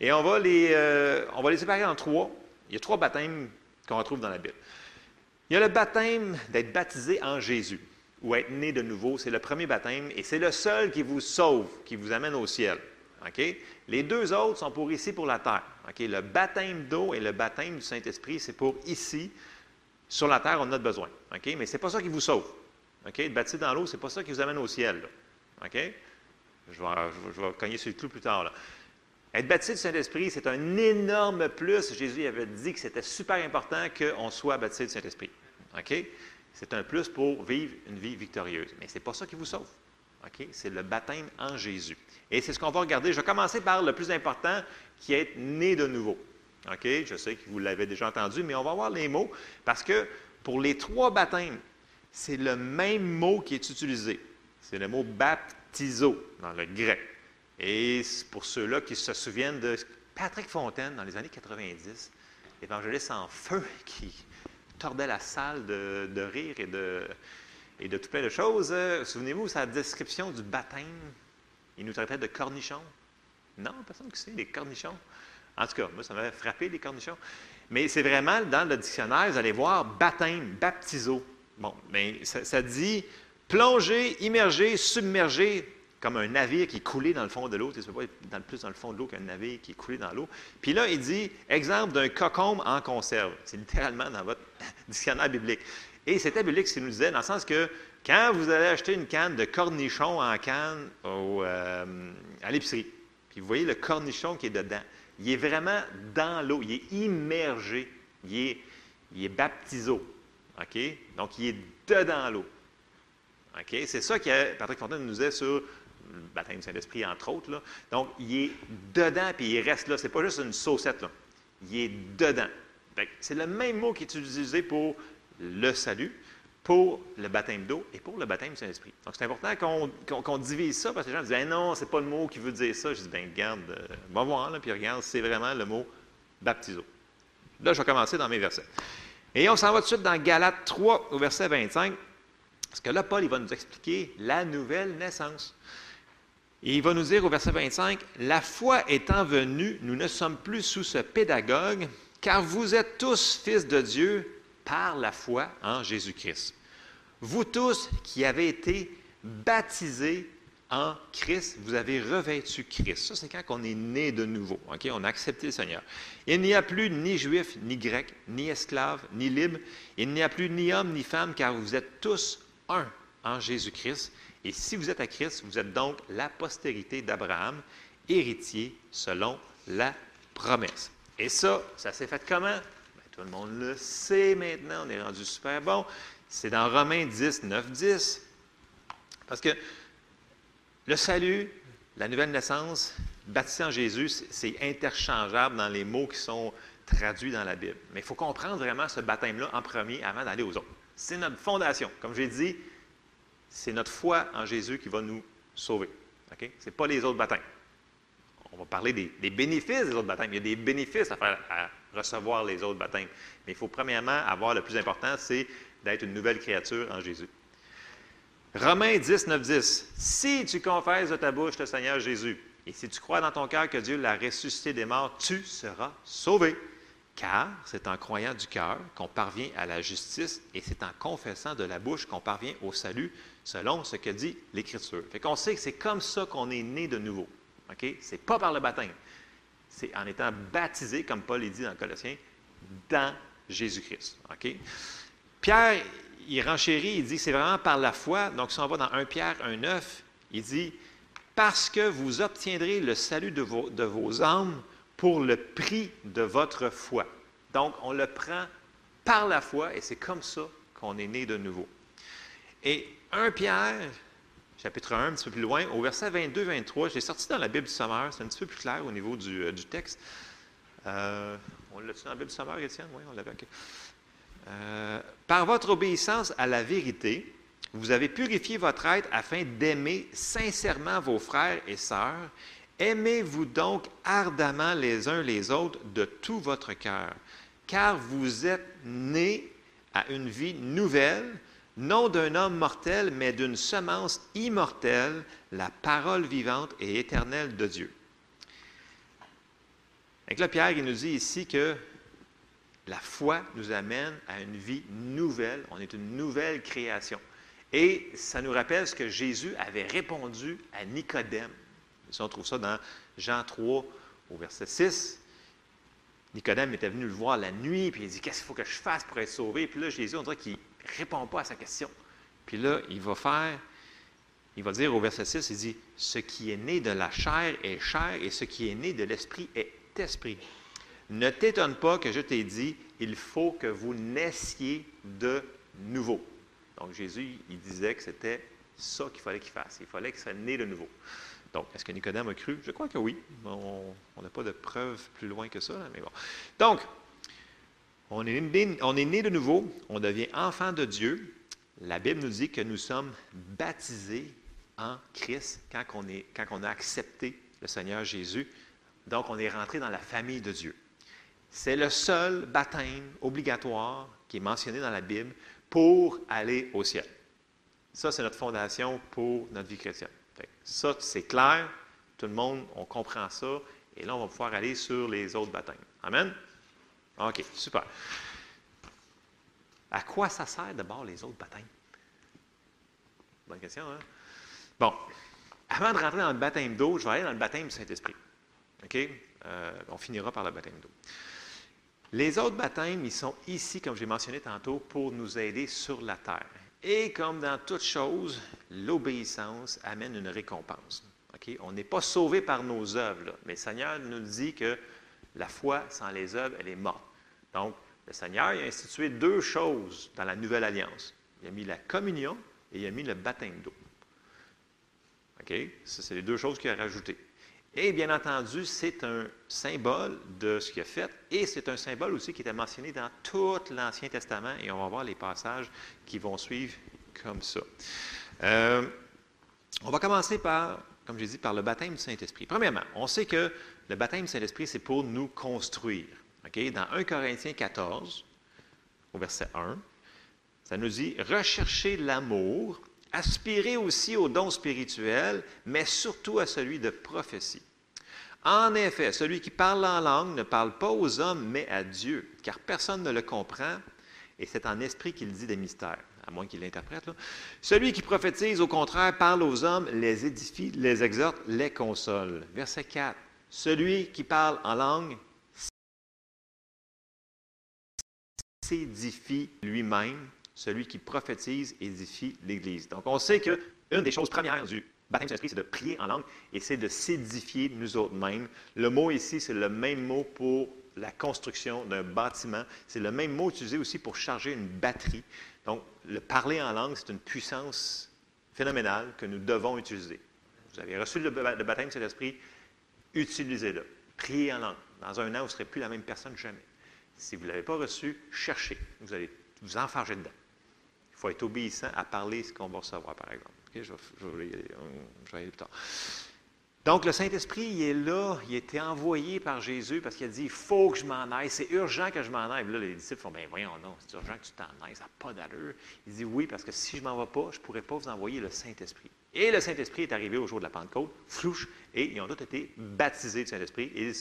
Et on va les, euh, on va les séparer en trois. Il y a trois baptêmes qu'on retrouve dans la Bible. Il y a le baptême d'être baptisé en Jésus ou être né de nouveau. C'est le premier baptême et c'est le seul qui vous sauve, qui vous amène au ciel. Les deux autres sont pour ici, pour la terre. Le baptême d'eau et le baptême du Saint-Esprit, c'est pour ici. Sur la terre, on en a besoin. Mais ce n'est pas ça qui vous sauve. Être baptisé dans l'eau, ce n'est pas ça qui vous amène au ciel. Je, vais, je, vais, cogner sur le clou plus tard. Là. Être baptisé du Saint-Esprit, c'est un énorme plus. Jésus avait dit que c'était super important qu'on soit baptisé du Saint-Esprit. C'est un plus pour vivre une vie victorieuse. Mais ce n'est pas ça qui vous sauve. C'est le baptême en Jésus. Et c'est ce qu'on va regarder. Je vais commencer par le plus important, qui est être né de nouveau. Je sais que vous l'avez déjà entendu, mais on va voir les mots parce que pour les trois baptêmes, c'est le même mot qui est utilisé. C'est le mot baptizo dans le grec. Et pour ceux-là qui se souviennent de Patrick Fontaine dans les années 90, évangéliste en feu [laughs] qui tordait la salle de, rire et de, de tout plein de choses. Euh, souvenez-vous, sa description du baptême, il nous traitait de cornichons. Non, personne ne sait, des cornichons. En tout cas, moi, ça m'avait frappé, les cornichons. Mais c'est vraiment dans le dictionnaire, vous allez voir baptême, baptizo. Bon, mais ça dit plonger, immerger, submerger, comme un navire qui est coulé dans le fond de l'eau. Tu ne peux pas être plus dans le fond de l'eau qu'un navire qui est coulé dans l'eau. Puis là, il dit, exemple d'un cocombe en conserve. C'est littéralement dans votre [laughs] dictionnaire biblique. Et c'était biblique ce qu'il nous disait, dans le sens que quand vous allez acheter une canne de cornichon en canne euh, à l'épicerie, puis vous voyez le cornichon qui est dedans, il est vraiment dans l'eau, il est immergé, il est, il est. OK? Donc, il est dedans l'eau. OK? C'est ça que Patrick Fontaine nous disait sur baptême du Saint-Esprit, entre autres. Là. Donc, il est dedans, puis il reste là. Ce n'est pas juste une saucette. Là. Il est dedans. C'est le même mot qui est utilisé pour le salut, pour le baptême d'eau et pour le baptême du Saint-Esprit. Donc, c'est important qu'on divise ça, parce que les gens disent Non, ce n'est pas le mot qui veut dire ça. Je dis Bien, regarde, euh, va voir, puis regarde, c'est vraiment le mot baptiso. Là, je vais commencer dans mes versets. Et on s'en va tout de suite dans Galates 3, au verset 25. Parce que là, Paul, il va nous expliquer la nouvelle naissance. Et il va nous dire au verset 25, La foi étant venue, nous ne sommes plus sous ce pédagogue, car vous êtes tous fils de Dieu par la foi en Jésus-Christ. Vous tous qui avez été baptisés en Christ, vous avez revêtu Christ. Ça, c'est quand on est né de nouveau. On a accepté le Seigneur. Il n'y a plus ni juif, ni grec, ni esclave, ni libre. Il n'y a plus ni homme, ni femme, car vous êtes tous un en Jésus-Christ. Et si vous êtes à Christ, vous êtes donc la postérité d'Abraham, héritier selon la promesse. Et ça, ça s'est fait comment? Ben, tout le monde le sait maintenant, on est rendu super bon. C'est dans Romains 10, 9, 10. Parce que le salut, la nouvelle naissance, baptisé en Jésus, c'est interchangeable dans les mots qui sont traduits dans la Bible. Mais il faut comprendre vraiment ce baptême-là en premier avant d'aller aux autres. C'est notre fondation. Comme j'ai dit, c'est notre foi en Jésus qui va nous sauver. Ce n'est pas les autres baptêmes. On va parler des, bénéfices des autres baptêmes. Il y a des bénéfices à, à recevoir les autres baptêmes. Mais il faut premièrement avoir le plus important, c'est d'être une nouvelle créature en Jésus. Romains 10, 9, 10. Si tu confesses de ta bouche le Seigneur Jésus, et si tu crois dans ton cœur que Dieu l'a ressuscité des morts, tu seras sauvé. Car c'est en croyant du cœur qu'on parvient à la justice et c'est en confessant de la bouche qu'on parvient au salut, selon ce que dit l'Écriture. Fait qu'on sait que c'est comme ça qu'on est né de nouveau. OK? C'est pas par le baptême. C'est en étant baptisé, comme Paul est dit dans Colossiens, dans Jésus-Christ. OK? Pierre, il renchérit, il dit c'est vraiment par la foi. Donc, si on va dans 1 Pierre 1,9, il dit Parce que vous obtiendrez le salut de vos, de vos âmes pour le prix de votre foi. Donc, on le prend par la foi et c'est comme ça qu'on est né de nouveau. Et 1 Pierre, chapitre 1, un petit peu plus loin, au verset 22-23, j'ai sorti dans la Bible du Sommeur, c'est un petit peu plus clair au niveau du, euh, texte. Euh, on l'a-tu dans la Bible du Sommeur, Étienne? Oui, on l'avait. Euh, par votre obéissance à la vérité, vous avez purifié votre être afin d'aimer sincèrement vos frères et sœurs. Aimez-vous donc ardemment les uns les autres de tout votre cœur, car vous êtes nés à une vie nouvelle, non d'un homme mortel, mais d'une semence immortelle, la parole vivante et éternelle de Dieu. Et là, Pierre, il nous dit ici que la foi nous amène à une vie nouvelle. On est une nouvelle création. Et ça nous rappelle ce que Jésus avait répondu à Nicodème. on trouve ça dans Jean 3 au verset 6. Nicodème était venu le voir la nuit, puis il dit Qu'est-ce qu'il faut que je fasse pour être sauvé? Puis là, Jésus, on dirait qu'il répond pas à sa question. Puis là, il va faire, il va dire au verset 6 il dit Ce qui est né de la chair est chair, et ce qui est né de l'esprit est esprit. Ne t'étonne pas que je t'ai dit, il faut que vous naissiez de nouveau. Donc Jésus, il disait que c'était ça qu'il fallait qu'il fasse. Il fallait qu'il soit né de nouveau. Donc, est-ce que Nicodème a cru? Je crois que oui. On n'a pas de preuves plus loin que ça, mais bon. Donc, on est, né, de nouveau, on devient enfant de Dieu. La Bible nous dit que nous sommes baptisés en Christ quand on, quand on a accepté le Seigneur Jésus. Donc, on est rentré dans la famille de Dieu. C'est le seul baptême obligatoire qui est mentionné dans la Bible pour aller au ciel. Ça, c'est notre fondation pour notre vie chrétienne. Ça, c'est clair. Tout le monde, on comprend ça. Et là, on va pouvoir aller sur les autres baptêmes. Amen? OK, super. À quoi ça sert d'abord les autres baptêmes? Bonne question, hein? Bon, avant de rentrer dans le baptême d'eau, je vais aller dans le baptême du Saint-Esprit. OK? Euh, on finira par le baptême d'eau. Les autres baptêmes, ils sont ici, comme j'ai mentionné tantôt, pour nous aider sur la terre. Et comme dans toute chose, l'obéissance amène une récompense. On n'est pas sauvé par nos œuvres, mais le Seigneur nous dit que la foi sans les œuvres, elle est morte. Donc, le Seigneur a institué deux choses dans la nouvelle alliance. Il a mis la communion et il a mis le baptême d'eau. OK? Ça, c'est les deux choses qu'il a rajoutées. Et bien entendu, c'est un symbole de ce qu'il a fait et c'est un symbole aussi qui était mentionné dans tout l'Ancien Testament et on va voir les passages qui vont suivre comme ça. Euh, on va commencer par, comme j'ai dit, par le baptême du Saint-Esprit. Premièrement, on sait que le baptême du Saint-Esprit, c'est pour nous construire. Dans 1 Corinthiens 14, au verset 1, ça nous dit Recherchez l'amour aspirez aussi aux dons spirituels, mais surtout à celui de prophétie. En effet, celui qui parle en langue ne parle pas aux hommes, mais à Dieu, car personne ne le comprend, et c'est en esprit qu'il dit des mystères, à moins qu'il l'interprète. Celui qui prophétise, au contraire, parle aux hommes, les édifie, les exhorte, les console. Verset 4. Celui qui parle en langue s'édifie lui-même, celui qui prophétise édifie l'Église. Donc, on sait qu'une des choses premières du baptême Saint-Esprit, c'est de prier en langue et c'est de s'édifier nous autres-mêmes. Le mot ici, c'est le même mot pour la construction d'un bâtiment. C'est le même mot utilisé aussi pour charger une batterie. Donc, le parler en langue, c'est une puissance phénoménale que nous devons utiliser. Vous avez reçu le, baptême de Saint-Esprit, utilisez-le. Priez en langue. Dans un an, vous ne serez plus la même personne jamais. Si vous ne l'avez pas reçu, cherchez. Vous allez vous enfarger dedans. Il faut être obéissant à parler ce qu'on va recevoir, par exemple. je, vais, je, vais, je aller plus tard. Donc, le Saint-Esprit, il est là, il a été envoyé par Jésus parce qu'il a dit il faut que je m'en aille, c'est urgent que je m'en aille. Là, les disciples font ben voyons, non, c'est urgent que tu t'en ailles, ça n'a pas d'allure. Il dit oui, parce que si je ne m'en vais pas, je ne pourrais pas vous envoyer le Saint-Esprit. Et le Saint-Esprit est arrivé au jour de la Pentecôte, flouche, et ils ont tous été baptisés du Saint-Esprit. Et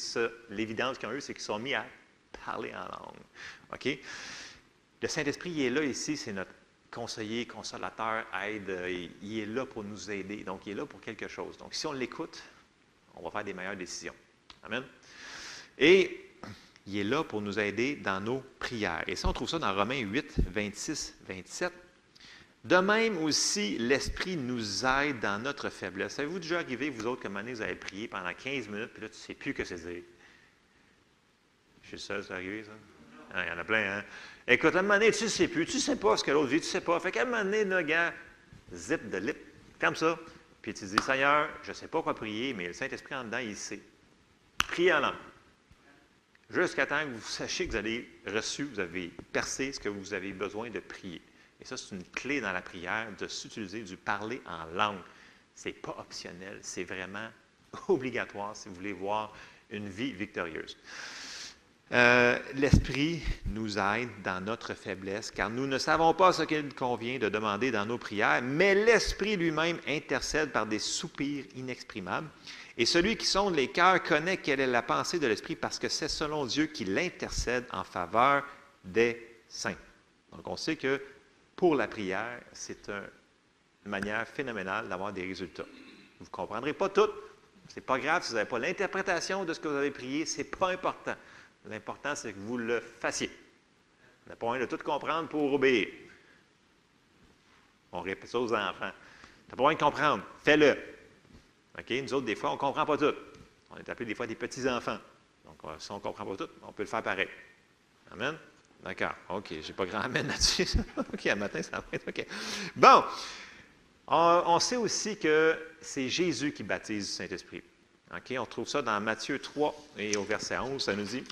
l'évidence qu'ils ont eue, c'est qu'ils sont mis à parler en langue. OK? Le Saint-Esprit, il est là ici, c'est notre conseiller, consolateur, aide. Il est là pour nous aider. Donc, il est là pour quelque chose. Donc, si on l'écoute, on va faire des meilleures décisions. Amen? Et il est là pour nous aider dans nos prières. Et ça, on trouve ça dans Romains 8, 26, 27. De même aussi, l'Esprit nous aide dans notre faiblesse. Avez-vous déjà arrivé, vous autres, année, vous avez prié pendant 15 minutes, puis là, tu ne sais plus que c'est dire? C'est arrivé, ça? Ah, il y en a plein, hein? Écoute, à un moment donné, tu ne sais plus, tu ne sais pas ce que l'autre dit, tu ne sais pas. Fait qu'à un moment donné, le gars, zip de lip, comme ça. Puis tu dis, Seigneur, je ne sais pas quoi prier, mais le Saint-Esprit en dedans, il sait. Priez en langue. Jusqu'à temps que vous sachiez que vous avez reçu, vous avez percé ce que vous avez besoin de prier. Et ça, c'est une clé dans la prière de s'utiliser du parler en langue. Ce n'est pas optionnel, c'est vraiment [laughs] obligatoire si vous voulez voir une vie victorieuse. Euh, L'Esprit nous aide dans notre faiblesse, car nous ne savons pas ce qu'il convient de demander dans nos prières, mais l'Esprit lui-même intercède par des soupirs inexprimables. Et celui qui sonde les cœurs connaît quelle est la pensée de l'Esprit, parce que c'est selon Dieu qu'il intercède en faveur des saints. Donc on sait que pour la prière, c'est une manière phénoménale d'avoir des résultats. Vous ne comprendrez pas tout. Ce n'est pas grave si vous n'avez pas l'interprétation de ce que vous avez prié, ce n'est pas important. L'important, c'est que vous le fassiez. On n'a pas besoin de tout comprendre pour obéir. On répète ça aux enfants. Tu n'as pas besoin de comprendre. Fais-le. OK? Nous autres, des fois, on ne comprend pas tout. On est appelé des fois des petits-enfants. Donc, si on ne comprend pas tout, on peut le faire pareil. Amen? D'accord. OK. Je n'ai pas grand amen là-dessus. [laughs] OK, à matin, ça va être OK. Bon. On, on sait aussi que c'est Jésus qui baptise le Saint-Esprit. OK? On trouve ça dans Matthieu 3 et au verset 11. Ça nous dit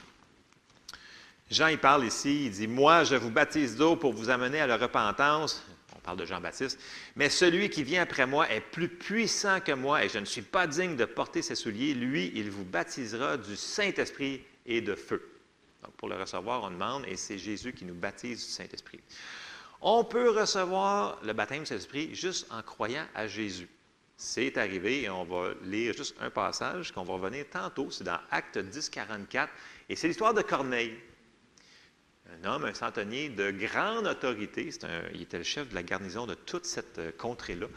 Jean, il parle ici, il dit, Moi, je vous baptise d'eau pour vous amener à la repentance. On parle de Jean-Baptiste. Mais celui qui vient après moi est plus puissant que moi et je ne suis pas digne de porter ses souliers. Lui, il vous baptisera du Saint-Esprit et de feu. Donc, pour le recevoir, on demande, et c'est Jésus qui nous baptise du Saint-Esprit. On peut recevoir le baptême du Saint-Esprit juste en croyant à Jésus. C'est arrivé et on va lire juste un passage qu'on va revenir tantôt. C'est dans Acte 10, 44. Et c'est l'histoire de Corneille un homme, un centenier de grande autorité. il était le chef de la garnison de toute cette euh, contrée-là.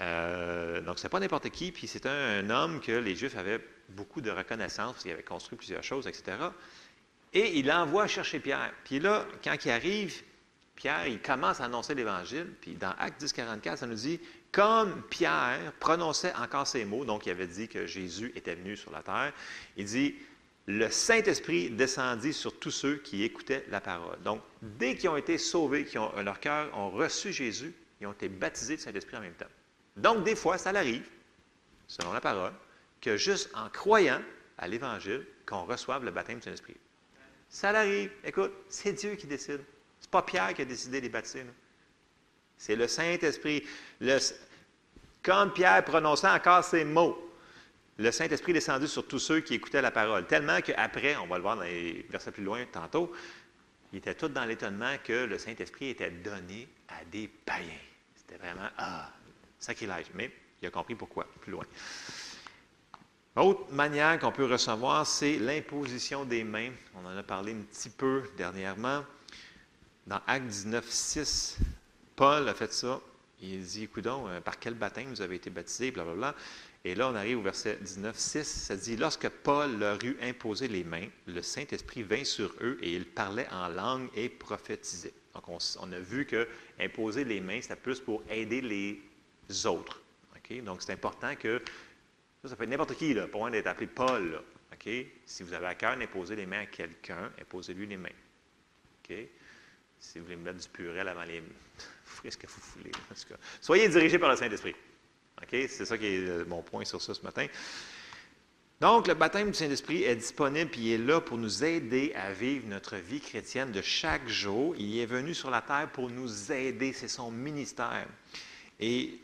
Euh, donc, ce n'est pas n'importe qui, puis c'est un, homme que les Juifs avaient beaucoup de reconnaissance, parce qu'il avait construit plusieurs choses, etc. Et il envoie chercher Pierre. Puis là, quand il arrive, Pierre, il commence à annoncer l'Évangile, puis dans Acte 10, 44, ça nous dit Comme Pierre prononçait encore ces mots, donc il avait dit que Jésus était venu sur la terre, il dit le Saint-Esprit descendit sur tous ceux qui écoutaient la parole. Donc, dès qu'ils ont été sauvés, qui ont, leur cœur ont reçu Jésus, ils ont été baptisés du Saint-Esprit en même temps. Donc, des fois, ça arrive, selon la parole, que juste en croyant à l'Évangile, qu'on reçoive le baptême du Saint-Esprit. Ça arrive. Écoute, c'est Dieu qui décide. Ce n'est pas Pierre qui a décidé de les baptiser. C'est le Saint-Esprit. Comme Pierre prononçait encore ces mots, le Saint-Esprit est descendu sur tous ceux qui écoutaient la parole. Tellement qu'après, on va le voir dans les versets plus loin tantôt, ils étaient tous dans l'étonnement que le Saint-Esprit était donné à des païens. C'était vraiment, ah, sacrilège. Mais il a compris pourquoi, plus loin. Autre manière qu'on peut recevoir, c'est l'imposition des mains. On en a parlé un petit peu dernièrement. Dans Acte 19, 6, Paul a fait ça. Il dit, écoute euh, par quel baptême vous avez été baptisé, blablabla. Et là, on arrive au verset 19, 6, ça dit, Lorsque Paul leur eut imposé les mains, le Saint-Esprit vint sur eux et ils parlaient en langue et prophétisaient. Donc, on, a vu que imposer les mains, c'était plus pour aider les autres. Donc, c'est important que, ça, peut être n'importe qui, là, pour moi d'être appelé Paul. Si vous avez à cœur d'imposer les mains à quelqu'un, imposez-lui les mains. Si vous voulez me mettre du purel avant les... [laughs] vous ferez ce que vous voulez. Soyez dirigés par le Saint-Esprit. OK? C'est ça qui est euh, mon point sur ça ce matin. Donc, le baptême du Saint-Esprit est disponible et il est là pour nous aider à vivre notre vie chrétienne de chaque jour. Il est venu sur la terre pour nous aider. C'est son ministère. Et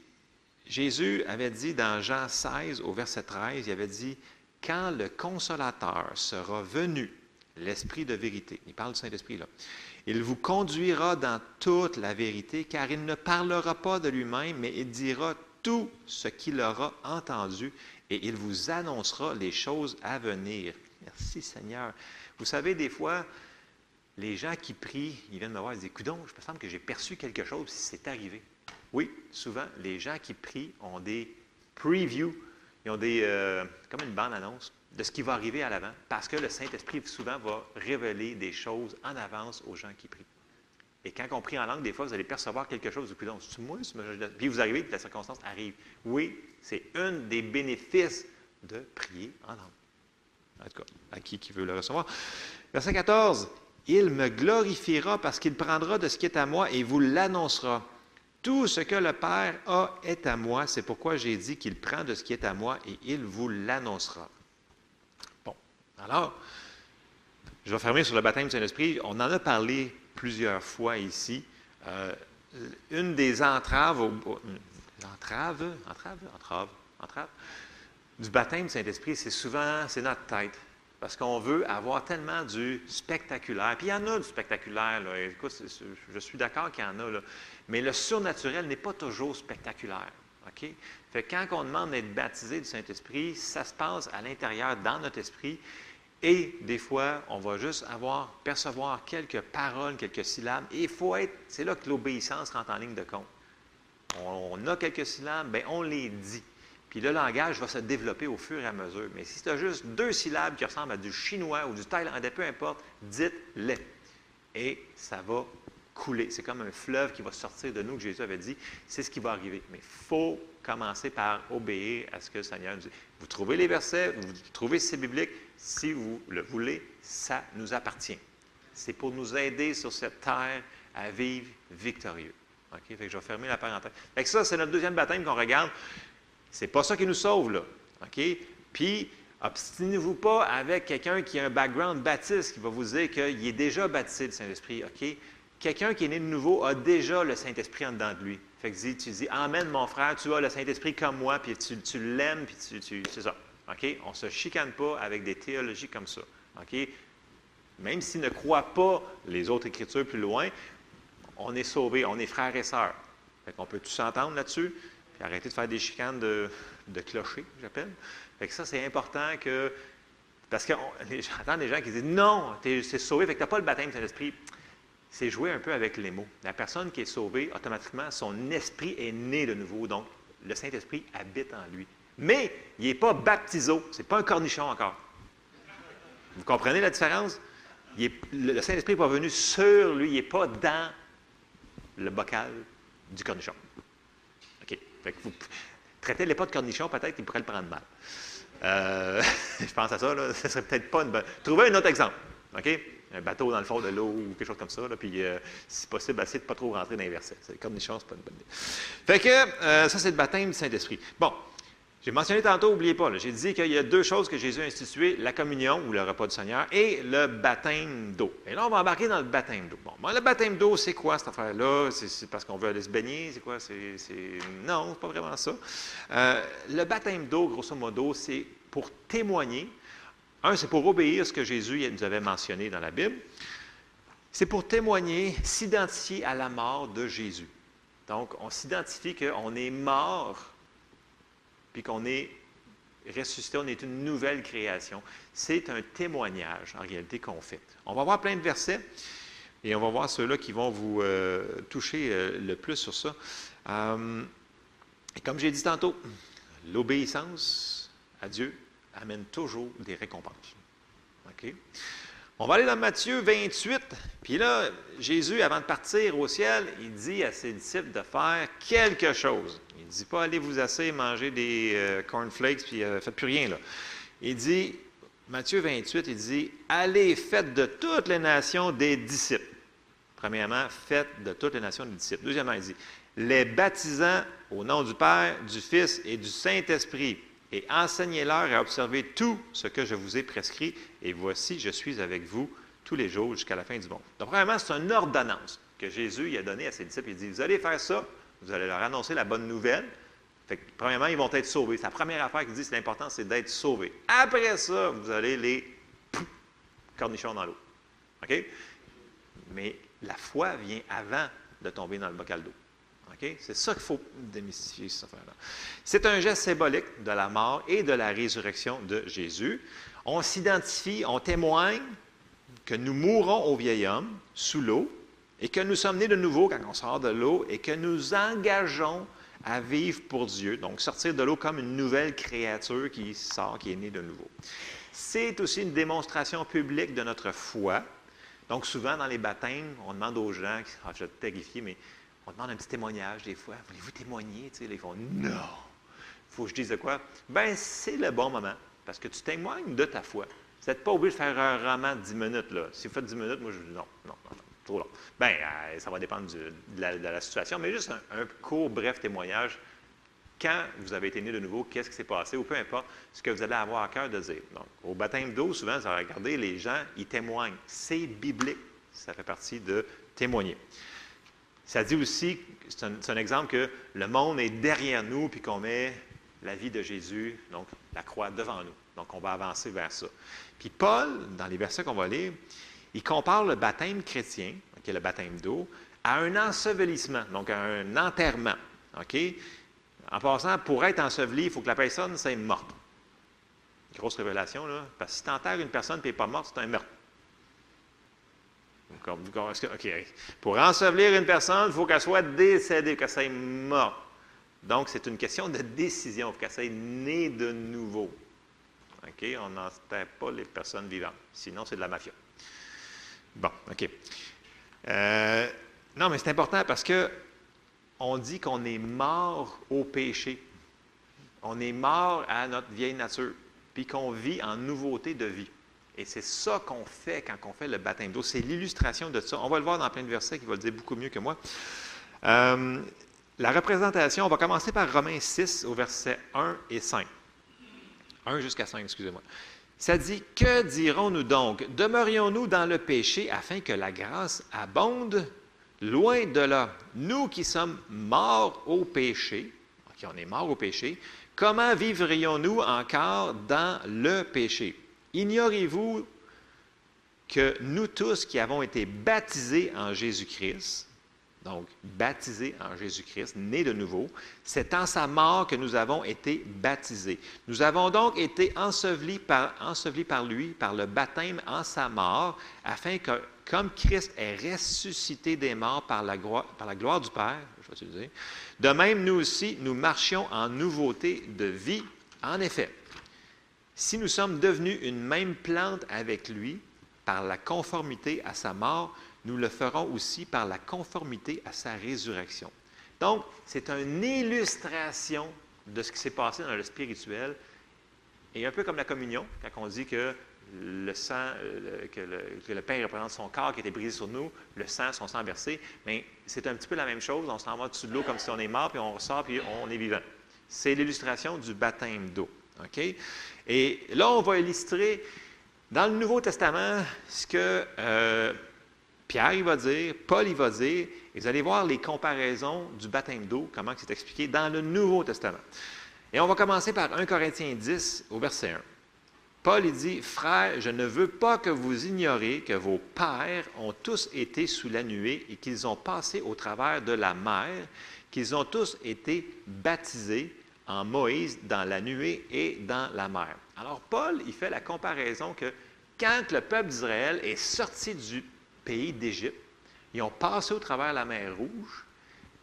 Jésus avait dit dans Jean 16 au verset 13, il avait dit, quand le consolateur sera venu, l'Esprit de vérité, il parle du Saint-Esprit là, il vous conduira dans toute la vérité, car il ne parlera pas de lui-même, mais il dira tout ce qu'il aura entendu et il vous annoncera les choses à venir. Merci Seigneur. Vous savez, des fois, les gens qui prient, ils viennent me voir et disent, Coudon, je me semble que j'ai perçu quelque chose, c'est arrivé. Oui, souvent, les gens qui prient ont des previews, ils ont des, euh, comme une bande-annonce de ce qui va arriver à l'avant, parce que le Saint-Esprit, souvent, va révéler des choses en avance aux gens qui prient. Et quand on prie en langue, des fois, vous allez percevoir quelque chose. Puis, c'est moi, puis vous arrivez, puis la circonstance arrive. Oui, c'est un des bénéfices de prier en langue. En tout cas, à qui qui veut le recevoir. Verset 14. Il me glorifiera parce qu'il prendra de ce qui est à moi et vous l'annoncera. Tout ce que le Père a est à moi. C'est pourquoi j'ai dit qu'il prend de ce qui est à moi et il vous l'annoncera. Bon, alors, je vais fermer sur le baptême du Saint-Esprit. On en a parlé plusieurs fois ici. Euh, une des entraves, entraves, entraves, entraves, entraves, du baptême du Saint-Esprit, c'est souvent, c'est notre tête. Parce qu'on veut avoir tellement du spectaculaire. Puis il y en a du spectaculaire. Là. Écoute, je suis d'accord qu'il y en a. Mais le surnaturel n'est pas toujours spectaculaire. OK? Fait quand on demande d'être baptisé du Saint-Esprit, ça se passe à l'intérieur, dans notre esprit. Et des fois, on va juste avoir, percevoir quelques paroles, quelques syllabes. Et il faut être, c'est là que l'obéissance rentre en ligne de compte. On, a quelques syllabes, bien, on les dit. Puis le langage va se développer au fur et à mesure. Mais si tu as juste deux syllabes qui ressemblent à du chinois ou du thaïlandais, peu importe, dites-les. Et ça va couler. C'est comme un fleuve qui va sortir de nous, que Jésus avait dit. C'est ce qui va arriver. Mais il faut commencer par obéir à ce que le Seigneur nous dit. Vous trouvez les versets, vous trouvez ces bibliques, si vous le voulez, ça nous appartient. C'est pour nous aider sur cette terre à vivre victorieux. OK? Fait que je vais fermer la parenthèse. Fait que ça, c'est notre deuxième baptême qu'on regarde. C'est pas ça qui nous sauve, là. OK? Puis, obstinez-vous pas avec quelqu'un qui a un background baptiste qui va vous dire qu'il est déjà baptisé du Saint-Esprit. OK? Quelqu'un qui est né de nouveau a déjà le Saint-Esprit en dedans de lui. Fait que tu dis, Amen, mon frère, tu as le Saint-Esprit comme moi, puis tu, l'aimes, puis tu, c'est ça. On ne se chicane pas avec des théologies comme ça. Même s'ils ne croient pas les autres Écritures plus loin, on est sauvés, on est frères et sœurs. Fait qu'on peut tous s'entendre là-dessus, puis arrêter de faire des chicanes de, de clocher, j'appelle. Fait que ça, c'est important que. Parce que [laughs] j'entends des gens qui disent Non, c'est sauvé, fait que tu n'as pas le baptême de Saint-Esprit. C'est jouer un peu avec les mots. La personne qui est sauvée, automatiquement, son esprit est né de nouveau. Donc, le Saint-Esprit habite en lui. Mais il n'est pas baptisé. Ce n'est pas un cornichon encore. Vous comprenez la différence? le Saint-Esprit n'est pas venu sur lui, il n'est pas dans le bocal du cornichon. OK. vous traitez les pas de cornichon, peut-être qu'il pourrait le prendre mal. Euh, [laughs] je pense à ça, là, [laughs] ce serait peut-être pas une bonne. Trouvez un autre exemple. OK? Un bateau dans le fond de l'eau ou quelque chose comme ça. puis, euh, si possible, essayez de ne pas trop rentrer dans les versets. Le cornichon, ce n'est pas une bonne idée. Fait que, euh, ça, c'est le baptême du Saint-Esprit. Bon. J'ai mentionné tantôt, n'oubliez pas, j'ai dit qu'il y a deux choses que Jésus a instituées, la communion ou le repas du Seigneur et le baptême d'eau. Et là, on va embarquer dans le baptême d'eau. Bon, le baptême d'eau, c'est quoi cette affaire-là? C'est c'est parce qu'on veut aller se baigner? C'est quoi? C'est, c'est... Non, c'est pas vraiment ça. Euh, le baptême d'eau, grosso modo, c'est pour témoigner. Un, c'est pour obéir à ce que Jésus nous avait mentionné dans la Bible. C'est pour témoigner, s'identifier à la mort de Jésus. Donc, on s'identifie qu'on est mort puis qu'on est ressuscité, on est une nouvelle création. C'est un témoignage, en réalité, qu'on fait. On va voir plein de versets et on va voir ceux-là qui vont vous euh, toucher euh, le plus sur ça. Euh, et comme j'ai dit tantôt, l'obéissance à Dieu amène toujours des récompenses. On va aller dans Matthieu 28. Puis là, Jésus, avant de partir au ciel, il dit à ses disciples de faire quelque chose. Il ne dit pas allez vous asseoir, manger des euh, cornflakes, puis euh, faites plus rien. Il dit, Matthieu 28, il dit Allez, faites de toutes les nations des disciples. Premièrement, faites de toutes les nations des disciples. Deuxièmement, il dit les baptisant au nom du Père, du Fils et du Saint-Esprit, et enseignez-leur à observer tout ce que je vous ai prescrit, et voici, je suis avec vous tous les jours jusqu'à la fin du monde. Donc, premièrement, c'est une ordonnance que Jésus a donnée à ses disciples. Il dit, vous allez faire ça, vous allez leur annoncer la bonne nouvelle. Fait que, premièrement, ils vont être sauvés. La première affaire qu'il dit, c'est l'important, c'est d'être sauvés. Après ça, vous allez les cornichons dans l'eau. OK? Mais la foi vient avant de tomber dans le bocal d'eau. C'est ça qu'il faut démystifier. C'est un geste symbolique de la mort et de la résurrection de Jésus. On s'identifie, on témoigne que nous mourrons au vieil homme sous l'eau et que nous sommes nés de nouveau quand on sort de l'eau et que nous engageons à vivre pour Dieu, donc sortir de l'eau comme une nouvelle créature qui sort, qui est née de nouveau. C'est aussi une démonstration publique de notre foi. Donc souvent dans les baptêmes, on demande aux gens, ah, je vais te terrifier, mais on demande un petit témoignage des fois. Voulez-vous témoigner? Tu sais, ils font non. Il faut que je dise de quoi? Ben, c'est le bon moment. Parce que tu témoignes de ta foi. Vous n'êtes pas obligé de faire un roman de 10 minutes. Là. Si vous faites 10 minutes, moi, je dis non, non, non, trop long. Bien, euh, ça va dépendre de, la, situation, mais juste un, court, bref témoignage. Quand vous avez été né de nouveau, qu'est-ce qui s'est passé, ou peu importe ce que vous allez avoir à cœur de dire. Donc, au baptême d'eau, souvent, ça regarder, les gens, ils témoignent. C'est biblique. Ça fait partie de témoigner. Ça dit aussi, c'est un, exemple que le monde est derrière nous, puis qu'on met la vie de Jésus, donc la croix devant nous. Donc, on va avancer vers ça. Puis Paul, dans les versets qu'on va lire, il compare le baptême chrétien, qui est le baptême d'eau, à un ensevelissement, donc à un enterrement. En passant, pour être enseveli, il faut que la personne soit morte. Grosse révélation, là. Parce que si tu enterres une personne et elle n'est pas morte, c'est un meurtre. Pour ensevelir une personne, il faut qu'elle soit décédée, qu'elle soit morte. Donc, c'est une question de décision, qu'elle soit née de nouveau. OK? On n'enterre pas les personnes vivantes. Sinon, c'est de la mafia. Bon, OK. Euh, non, mais c'est important parce que on dit qu'on est mort au péché. On est mort à notre vieille nature, puis qu'on vit en nouveauté de vie. Et c'est ça qu'on fait quand on fait le baptême d'eau. C'est l'illustration de ça. On va le voir dans plein de versets qui va le dire beaucoup mieux que moi. Euh, la représentation, on va commencer par Romains 6 au verset 1 et 5. 1 jusqu'à 5, excusez-moi. Ça dit, que dirons-nous donc? Demeurions-nous dans le péché afin que la grâce abonde? Loin de là, nous qui sommes morts au péché, qui on est morts au péché, comment vivrions-nous encore dans le péché? Ignorez-vous que nous tous qui avons été baptisés en Jésus-Christ, donc baptisés en Jésus-Christ, nés de nouveau, c'est en sa mort que nous avons été baptisés. Nous avons donc été ensevelis par, lui, par le baptême en sa mort, afin que, comme Christ est ressuscité des morts par la, gloire, par la gloire du Père, je vais te dire, de même nous aussi, nous marchions en nouveauté de vie. En effet, si nous sommes devenus une même plante avec lui par la conformité à sa mort, nous le ferons aussi par la conformité à sa résurrection. Donc, c'est une illustration de ce qui s'est passé dans le spirituel. Et un peu comme la communion, quand on dit que le euh, pain représente son corps qui était brisé sur nous, le sang, son sang versé, mais c'est un petit peu la même chose. On s'en va dessus de l'eau comme si on est mort, puis on ressort, puis on est vivant. C'est l'illustration du baptême d'eau. OK? Et là, on va illustrer dans le Nouveau Testament ce que euh, Pierre il va dire, Paul il va dire, et vous allez voir les comparaisons du baptême d'eau, comment c'est expliqué dans le Nouveau Testament. Et on va commencer par 1 Corinthiens 10 au verset 1. Paul dit, Frères, je ne veux pas que vous ignoriez que vos pères ont tous été sous la nuée et qu'ils ont passé au travers de la mer, qu'ils ont tous été baptisés en Moïse dans la nuée et dans la mer. Alors Paul, il fait la comparaison que quand le peuple d'Israël est sorti du pays d'Égypte, ils ont passé au travers la mer Rouge,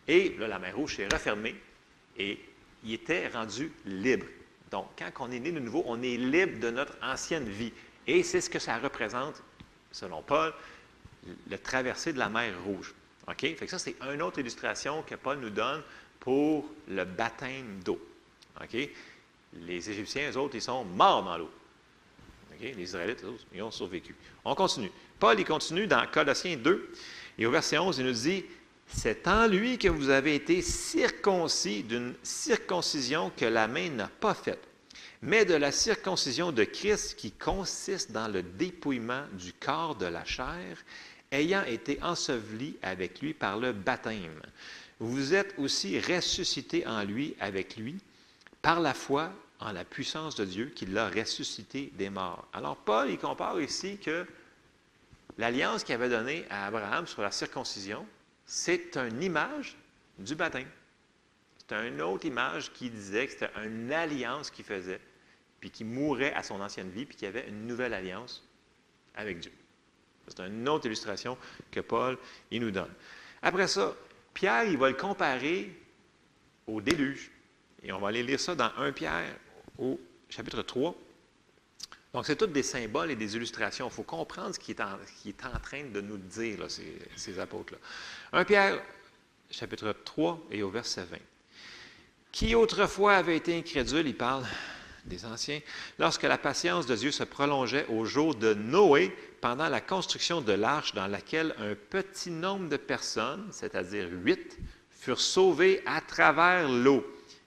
et là, la mer Rouge s'est refermée, et ils étaient rendus libres. Donc, quand on est né de nouveau, on est libre de notre ancienne vie. Et c'est ce que ça représente, selon Paul, le traversée de la mer Rouge. OK? Fait que ça, c'est une autre illustration que Paul nous donne pour le baptême d'eau. OK? Les Égyptiens, eux autres, ils sont morts dans l'eau. OK? Les Israélites, eux autres, ils ont survécu. On continue. Paul, il continue dans Colossiens 2, et au verset 11, il nous dit C'est en lui que vous avez été circoncis d'une circoncision que la main n'a pas faite, mais de la circoncision de Christ qui consiste dans le dépouillement du corps de la chair, ayant été enseveli avec lui par le baptême. Vous êtes aussi ressuscité en lui avec lui par la foi en la puissance de Dieu qui l'a ressuscité des morts. Alors Paul, il compare ici que l'alliance qu'il avait donnée à Abraham sur la circoncision, c'est une image du baptême. C'est une autre image qui disait que c'était une alliance qu'il faisait, puis qui mourait à son ancienne vie, puis qu'il y avait une nouvelle alliance avec Dieu. C'est une autre illustration que Paul il nous donne. Après ça, Pierre, il va le comparer au déluge. Et on va aller lire ça dans 1 Pierre au chapitre 3. Donc, c'est tous des symboles et des illustrations. Il faut comprendre ce qu'il est, est, en train de nous dire, ces, ces apôtres-là. 1 Pierre, chapitre 3 et au verset 20. Qui autrefois avait été incrédule, il parle des anciens, lorsque la patience de Dieu se prolongeait au jour de Noé pendant la construction de l'arche dans laquelle un petit nombre de personnes, c'est-à-dire huit, furent sauvées à travers l'eau.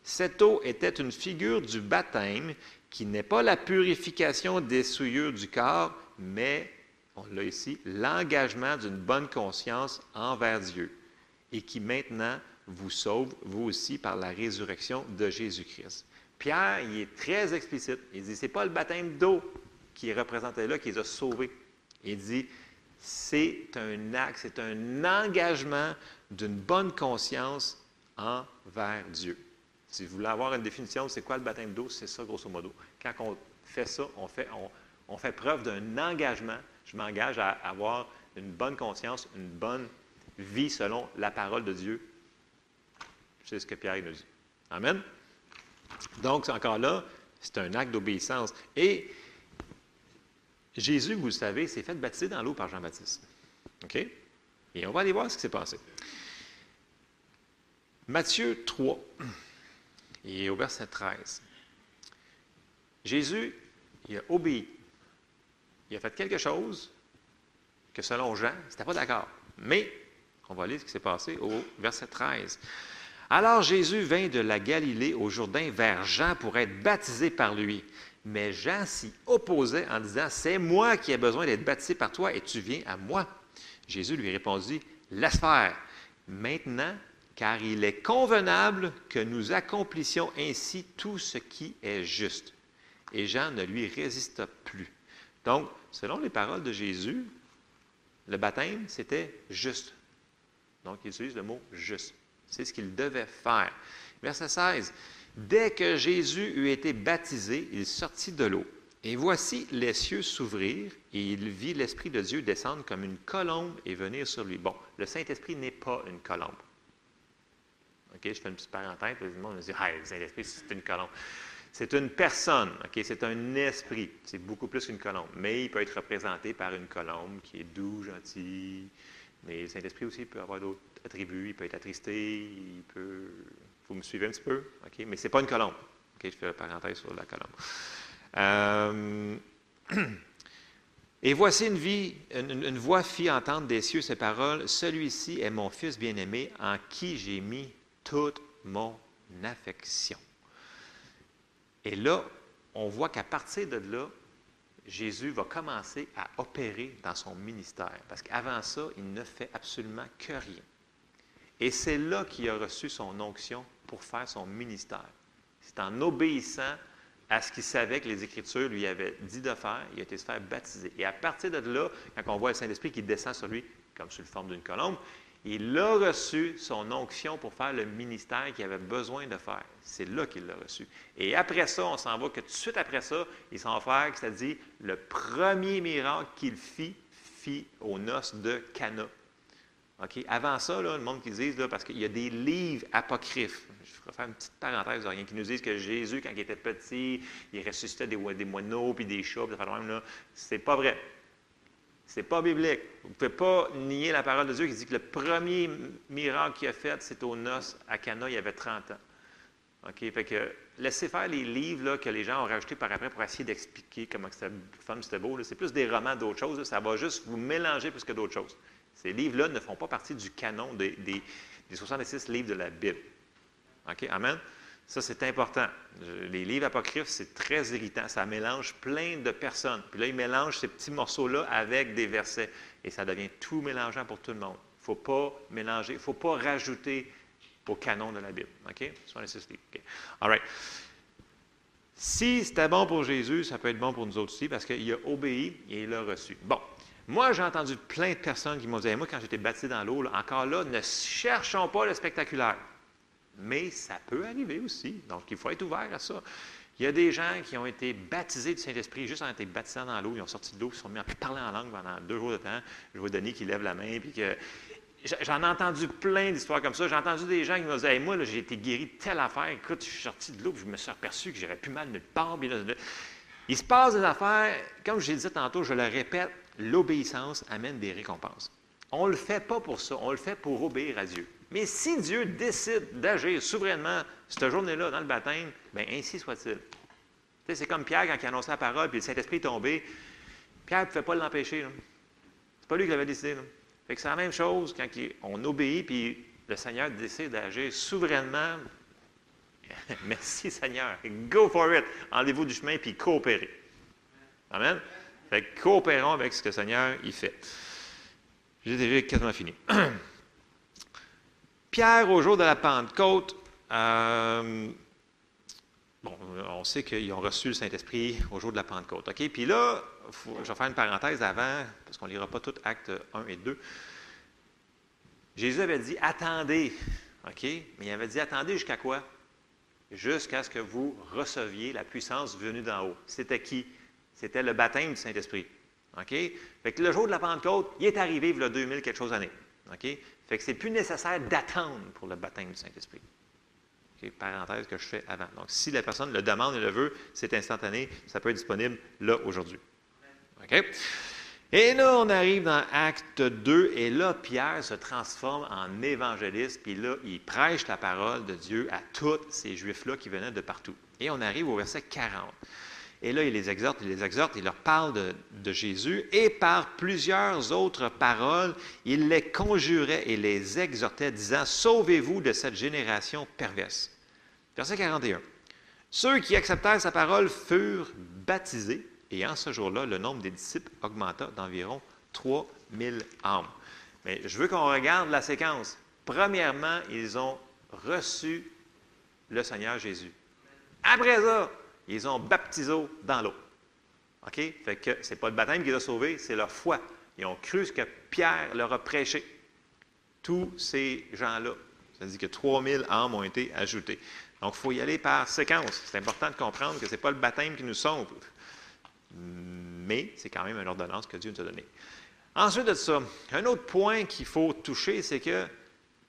Cette eau était une figure du baptême qui n'est pas la purification des souillures du corps, mais, on l'a ici, l'engagement d'une bonne conscience envers Dieu et qui maintenant vous sauve, vous aussi, par la résurrection de Jésus-Christ. Pierre, il est très explicite. Il dit, ce n'est pas le baptême d'eau qui est représenté là qui les a sauvés. Il dit, c'est un acte, c'est un engagement d'une bonne conscience envers Dieu. Si vous voulez avoir une définition, c'est quoi le baptême d'eau? C'est ça, grosso modo. Quand on fait ça, on fait, on, fait preuve d'un engagement. Je m'engage à avoir une bonne conscience, une bonne vie selon la parole de Dieu. C'est ce que Pierre nous dit. Amen. Donc, encore là, c'est un acte d'obéissance. Et Jésus, vous le savez, s'est fait baptiser dans l'eau par Jean-Baptiste. OK? Et on va aller voir ce qui s'est passé. Matthieu 3. Et au verset 13, Jésus, il a obéi. Il a fait quelque chose que selon Jean, n'était pas d'accord. Mais, on va lire ce qui s'est passé au verset 13. Alors Jésus vint de la Galilée au Jourdain vers Jean pour être baptisé par lui. Mais Jean s'y opposait en disant, C'est moi qui ai besoin d'être baptisé par toi et tu viens à moi. Jésus lui répondit, Laisse faire. Maintenant, car il est convenable que nous accomplissions ainsi tout ce qui est juste. Et Jean ne lui résista plus. Donc, selon les paroles de Jésus, le baptême, c'était juste. Donc, il utilise le mot juste. C'est ce qu'il devait faire. Verset 16. Dès que Jésus eut été baptisé, il sortit de l'eau. Et voici les cieux s'ouvrir, et il vit l'Esprit de Dieu descendre comme une colombe et venir sur lui. Bon, le Saint-Esprit n'est pas une colombe. Je fais une petite parenthèse, le monde me dit le Saint-Esprit, c'est une colombe. C'est une personne, c'est un esprit. C'est beaucoup plus qu'une colombe. Mais il peut être représenté par une colombe qui est doux, gentil. Mais le Saint-Esprit aussi peut avoir d'autres attributs. Il peut être attristé, il peut. Vous me suivez un petit peu? Mais ce n'est pas une colombe. je fais une parenthèse sur la colombe. Euh, [clears throat] et voici une, vie, une, voix fit entendre des cieux ces paroles. Celui-ci est mon Fils bien-aimé en qui j'ai mis toute mon affection. Et là, on voit qu'à partir de là, Jésus va commencer à opérer dans son ministère. Parce qu'avant ça, il ne fait absolument que rien. Et c'est là qu'il a reçu son onction pour faire son ministère. C'est en obéissant à ce qu'il savait que les Écritures lui avaient dit de faire, il a été se faire baptiser. Et à partir de là, quand on voit le Saint-Esprit qui descend sur lui comme sous la forme d'une colombe, il a reçu son onction pour faire le ministère qu'il avait besoin de faire. C'est là qu'il l'a reçu. Et après ça, on s'en va que tout de suite après ça, il s'en va faire, c'est-à-dire le premier miracle qu'il fit, fit aux noces de Cana. Avant ça, le monde qui dit, parce qu'il y a des livres apocryphes. Je vais faire une petite parenthèse, rien, qui nous disent que Jésus, quand il était petit, il ressuscitait des, moineaux puis des chats, puis là. C'est pas vrai. Ce n'est pas biblique. Vous ne pouvez pas nier la parole de Dieu qui dit que le premier miracle qu'il a fait, c'est aux noces à Cana, il y avait 30 ans. OK? Fait que laissez faire les livres là, que les gens ont rajoutés par après pour essayer d'expliquer comment c'était femme c'était beau. C'est plus des romans d'autres choses. Ça va juste vous mélanger plus que d'autres choses. Ces livres-là ne font pas partie du canon des, des 66 livres de la Bible. OK? Amen? Ça, c'est important. Les livres apocryphes, c'est très irritant. Ça mélange plein de personnes. Puis là, ils mélangent ces petits morceaux-là avec des versets. Et ça devient tout mélangeant pour tout le monde. Il ne faut pas mélanger, il ne faut pas rajouter au canon de la Bible. OK? 66 livres. OK? All right. Si c'était bon pour Jésus, ça peut être bon pour nous autres aussi parce qu'il a obéi et il a reçu. Bon. Moi, j'ai entendu plein de personnes qui m'ont dit Moi, quand j'étais baptisé dans l'eau, encore là, ne cherchons pas le spectaculaire mais ça peut arriver aussi. Donc, il faut être ouvert à ça. Il y a des gens qui ont été baptisés du Saint-Esprit, juste en été baptisés dans l'eau, ils ont sorti de l'eau, ils se sont mis à parler en langue pendant deux jours de temps. Je vois Denis qui lève la main, puis que. J'en ai entendu plein d'histoires comme ça. J'ai entendu des gens qui me disaient Moi, j'ai été guéri de telle affaire. Écoute, je suis sorti de l'eau, je me suis aperçu que j'aurais plus mal nulle part. il se passe des affaires, comme je l'ai dit tantôt, je le répète l'obéissance amène des récompenses. On ne le fait pas pour ça, on le fait pour obéir à Dieu. Mais si Dieu décide d'agir souverainement cette journée-là dans le baptême, bien ainsi soit-il. C'est comme Pierre quand il annonçait la parole, puis le Saint-Esprit est tombé. Pierre ne pouvait pas l'empêcher. C'est pas lui qui l'avait décidé. c'est la même chose quand on obéit, puis le Seigneur décide d'agir souverainement. [laughs] Merci Seigneur. Go for it. Enlevez-vous du chemin, puis coopérez. Amen. Fait coopérons avec ce que le Seigneur y fait. J'ai déjà quasiment fini. [clears throat] Pierre, au jour de la Pentecôte, euh, bon, on sait qu'ils ont reçu le Saint-Esprit au jour de la Pentecôte. Puis là, je vais faire une parenthèse avant, parce qu'on ne lira pas tout acte 1 et 2. Jésus avait dit attendez. OK? Mais il avait dit attendez jusqu'à quoi? Jusqu'à ce que vous receviez la puissance venue d'en haut. C'était qui? C'était le baptême du Saint-Esprit. OK? Fait que le jour de la Pentecôte, il est arrivé, il y a 2000 quelque chose d'années. OK? Fait que c'est plus nécessaire d'attendre pour le baptême du Saint-Esprit. Parenthèse que je fais avant. Donc, si la personne le demande et le veut, c'est instantané, ça peut être disponible là aujourd'hui. OK? Et là, on arrive dans Acte 2, et là, Pierre se transforme en évangéliste, puis là, il prêche la parole de Dieu à tous ces Juifs-là qui venaient de partout. Et on arrive au verset 40. Et là, il les exhorte, il les exhorte, il leur parle de, Jésus, et par plusieurs autres paroles, il les conjurait et les exhortait, disant, Sauvez-vous de cette génération perverse. Verset 41. Ceux qui acceptèrent sa parole furent baptisés, et en ce jour-là, le nombre des disciples augmenta d'environ 3000 âmes. Mais je veux qu'on regarde la séquence. Premièrement, ils ont reçu le Seigneur Jésus. Après ça, ils ont baptisé dans l'eau. OK? Fait que ce n'est pas le baptême qui les a sauvés, c'est leur foi. Ils ont cru ce que Pierre leur a prêché. Tous ces gens-là. Ça dit que 3000 âmes ont été ajoutées. Donc, il faut y aller par séquence. C'est important de comprendre que ce n'est pas le baptême qui nous sauve, mais c'est quand même une ordonnance que Dieu nous a donnée. Ensuite de ça, un autre point qu'il faut toucher, c'est que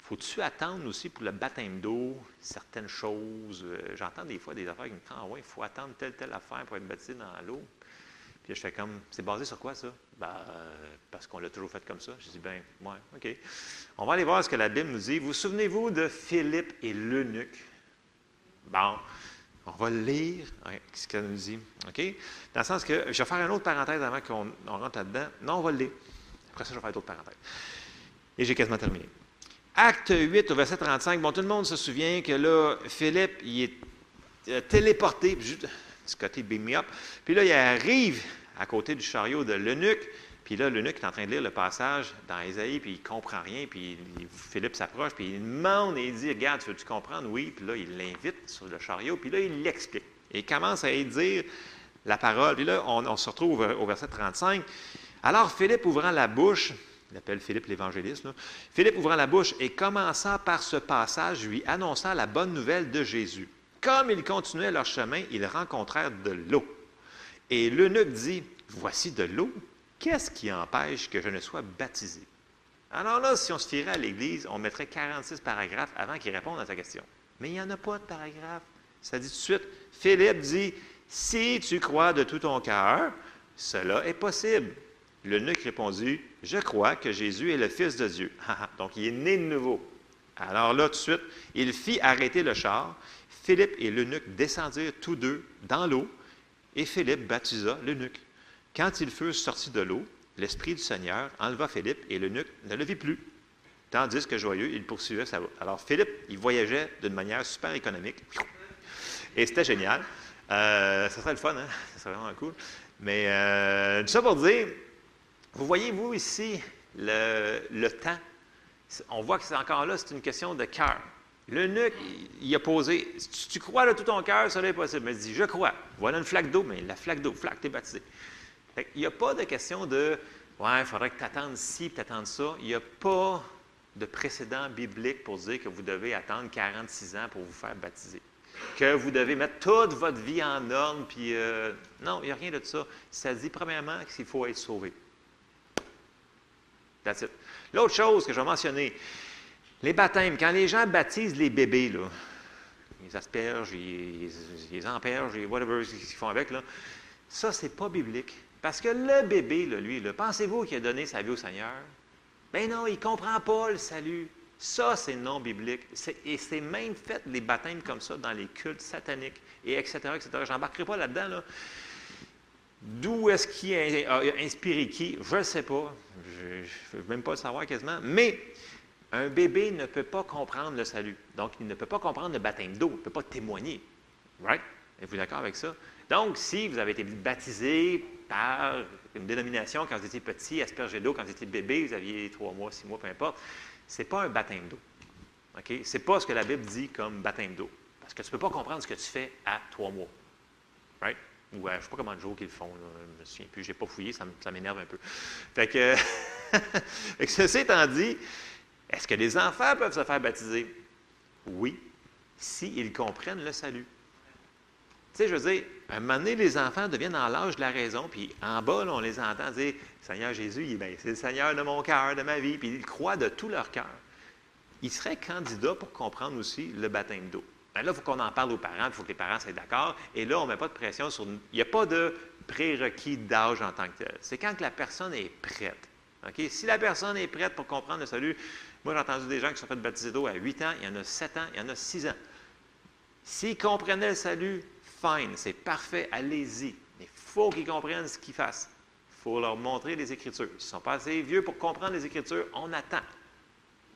faut-tu attendre aussi pour le baptême d'eau, certaines choses? Euh, j'entends des fois des affaires qui me disent Ah oui, il faut attendre telle, telle affaire pour être baptisé dans l'eau. Puis je fais comme C'est basé sur quoi ça? Ben, parce qu'on l'a toujours fait comme ça. Je dis Ben, ouais, OK. On va aller voir ce que la Bible nous dit. Vous souvenez-vous de Philippe et l'eunuque? Bon, on va lire ce qu'elle nous dit. OK? Dans le sens que je vais faire une autre parenthèse avant qu'on rentre là-dedans. Non, on va le lire. Après ça, je vais faire d'autres parenthèses. Et j'ai quasiment terminé. Acte 8 au verset 35, bon, tout le monde se souvient que là, Philippe, il est téléporté, juste, ce côté beam me up, puis là, il arrive à côté du chariot de l'eunuque, puis là, l'eunuque est en train de lire le passage dans Isaïe, puis il ne comprend rien, puis Philippe s'approche, puis il demande et il dit, regarde, veux-tu comprendre? Oui, puis là, il l'invite sur le chariot, puis là, il l'explique. Et il commence à dire la parole, puis là, on se retrouve au verset 35. Alors Philippe, ouvrant la bouche, il appelle Philippe l'évangéliste. Philippe ouvrant la bouche et commençant par ce passage, lui annonçant la bonne nouvelle de Jésus. Comme ils continuaient leur chemin, ils rencontrèrent de l'eau. Et l'eunuque dit, Voici de l'eau, qu'est-ce qui empêche que je ne sois baptisé? Alors là, si on se fierait à l'Église, on mettrait 46 paragraphes avant qu'il réponde à sa question. Mais il n'y en a pas de paragraphe. Ça dit tout de suite, Philippe dit, si tu crois de tout ton cœur, cela est possible. L'eunuque répondit, Je crois que Jésus est le Fils de Dieu. [laughs] Donc, il est né de nouveau. Alors là, tout de suite, il fit arrêter le char. Philippe et l'eunuque descendirent tous deux dans l'eau, et Philippe baptisa l'eunuque. Quand ils furent sortis de l'eau, l'Esprit du Seigneur enleva Philippe et l'eunuque ne le vit plus. Tandis que joyeux, il poursuivait sa route. Alors Philippe, il voyageait d'une manière super économique. Et c'était génial. Euh, ça serait le fun, hein? Serait vraiment cool. Mais euh, tout ça pour dire, vous voyez, vous ici, le, temps, on voit que c'est encore là, c'est une question de cœur. L'eunuque, il, il a posé, tu crois de tout ton cœur, ça n'est possible. Mais il dit, je crois. Voilà une flaque d'eau, mais la flaque d'eau, flaque, t'es baptisé. Il n'y a pas de question de, ouais, il faudrait que tu attendes ci, tu attendes ça. Il n'y a pas de précédent biblique pour dire que vous devez attendre 46 ans pour vous faire baptiser. Que vous devez mettre toute votre vie en ordre, puis euh, non, il n'y a rien de ça. Ça dit premièrement qu'il faut être sauvé. L'autre chose que je vais mentionner, les baptêmes, quand les gens baptisent les bébés, là, ils aspergent, ils, ils empergent, ils, whatever qu'ils font avec, là, ça, c'est pas biblique. Parce que le bébé, là, lui, pensez-vous qu'il a donné sa vie au Seigneur? Ben non, il ne comprend pas le salut. Ça, c'est non biblique. Et c'est même fait des baptêmes comme ça dans les cultes sataniques, et etc., etc. Je n'embarquerai pas là-dedans. Là. D'où est-ce qu'il a inspiré qui? Je ne sais pas. Je ne veux même pas le savoir quasiment. Mais un bébé ne peut pas comprendre le salut. Donc, il ne peut pas comprendre le baptême d'eau. Il ne peut pas témoigner. Right? Êtes-vous d'accord avec ça? Donc, si vous avez été baptisé par une dénomination quand vous étiez petit, aspergé d'eau quand vous étiez bébé, vous aviez trois mois, six mois, peu importe, ce n'est pas un baptême d'eau. OK? Ce n'est pas ce que la Bible dit comme baptême d'eau. Parce que tu ne peux pas comprendre ce que tu fais à trois mois. Right? Ou à, je ne sais pas comment de jours qu'ils font. Là. Je me souviens plus, je n'ai pas fouillé, ça, m'énerve un peu. [laughs] Ceci étant dit, est-ce que les enfants peuvent se faire baptiser? Oui, s'ils comprennent le salut. Tu sais, je veux dire, à un moment donné, les enfants deviennent dans l'âge de la raison, puis en bas, on les entend dire Seigneur Jésus, c'est le Seigneur de mon cœur, de ma vie, puis ils croient de tout leur cœur. Ils seraient candidats pour comprendre aussi le baptême d'eau. Ben là, il faut qu'on en parle aux parents, il faut que les parents soient d'accord. Et là, on ne met pas de pression sur. Il n'y a pas de prérequis d'âge en tant que tel. C'est quand que la personne est prête. Si la personne est prête pour comprendre le salut, moi, j'ai entendu des gens qui sont fait baptiser d'eau à 8 ans, il y en a 7 ans, il y en a 6 ans. S'ils comprenaient le salut, fine, c'est parfait, allez-y. Mais il faut qu'ils comprennent ce qu'ils fassent. Il faut leur montrer les Écritures. Ils ne sont pas assez vieux pour comprendre les Écritures, on attend.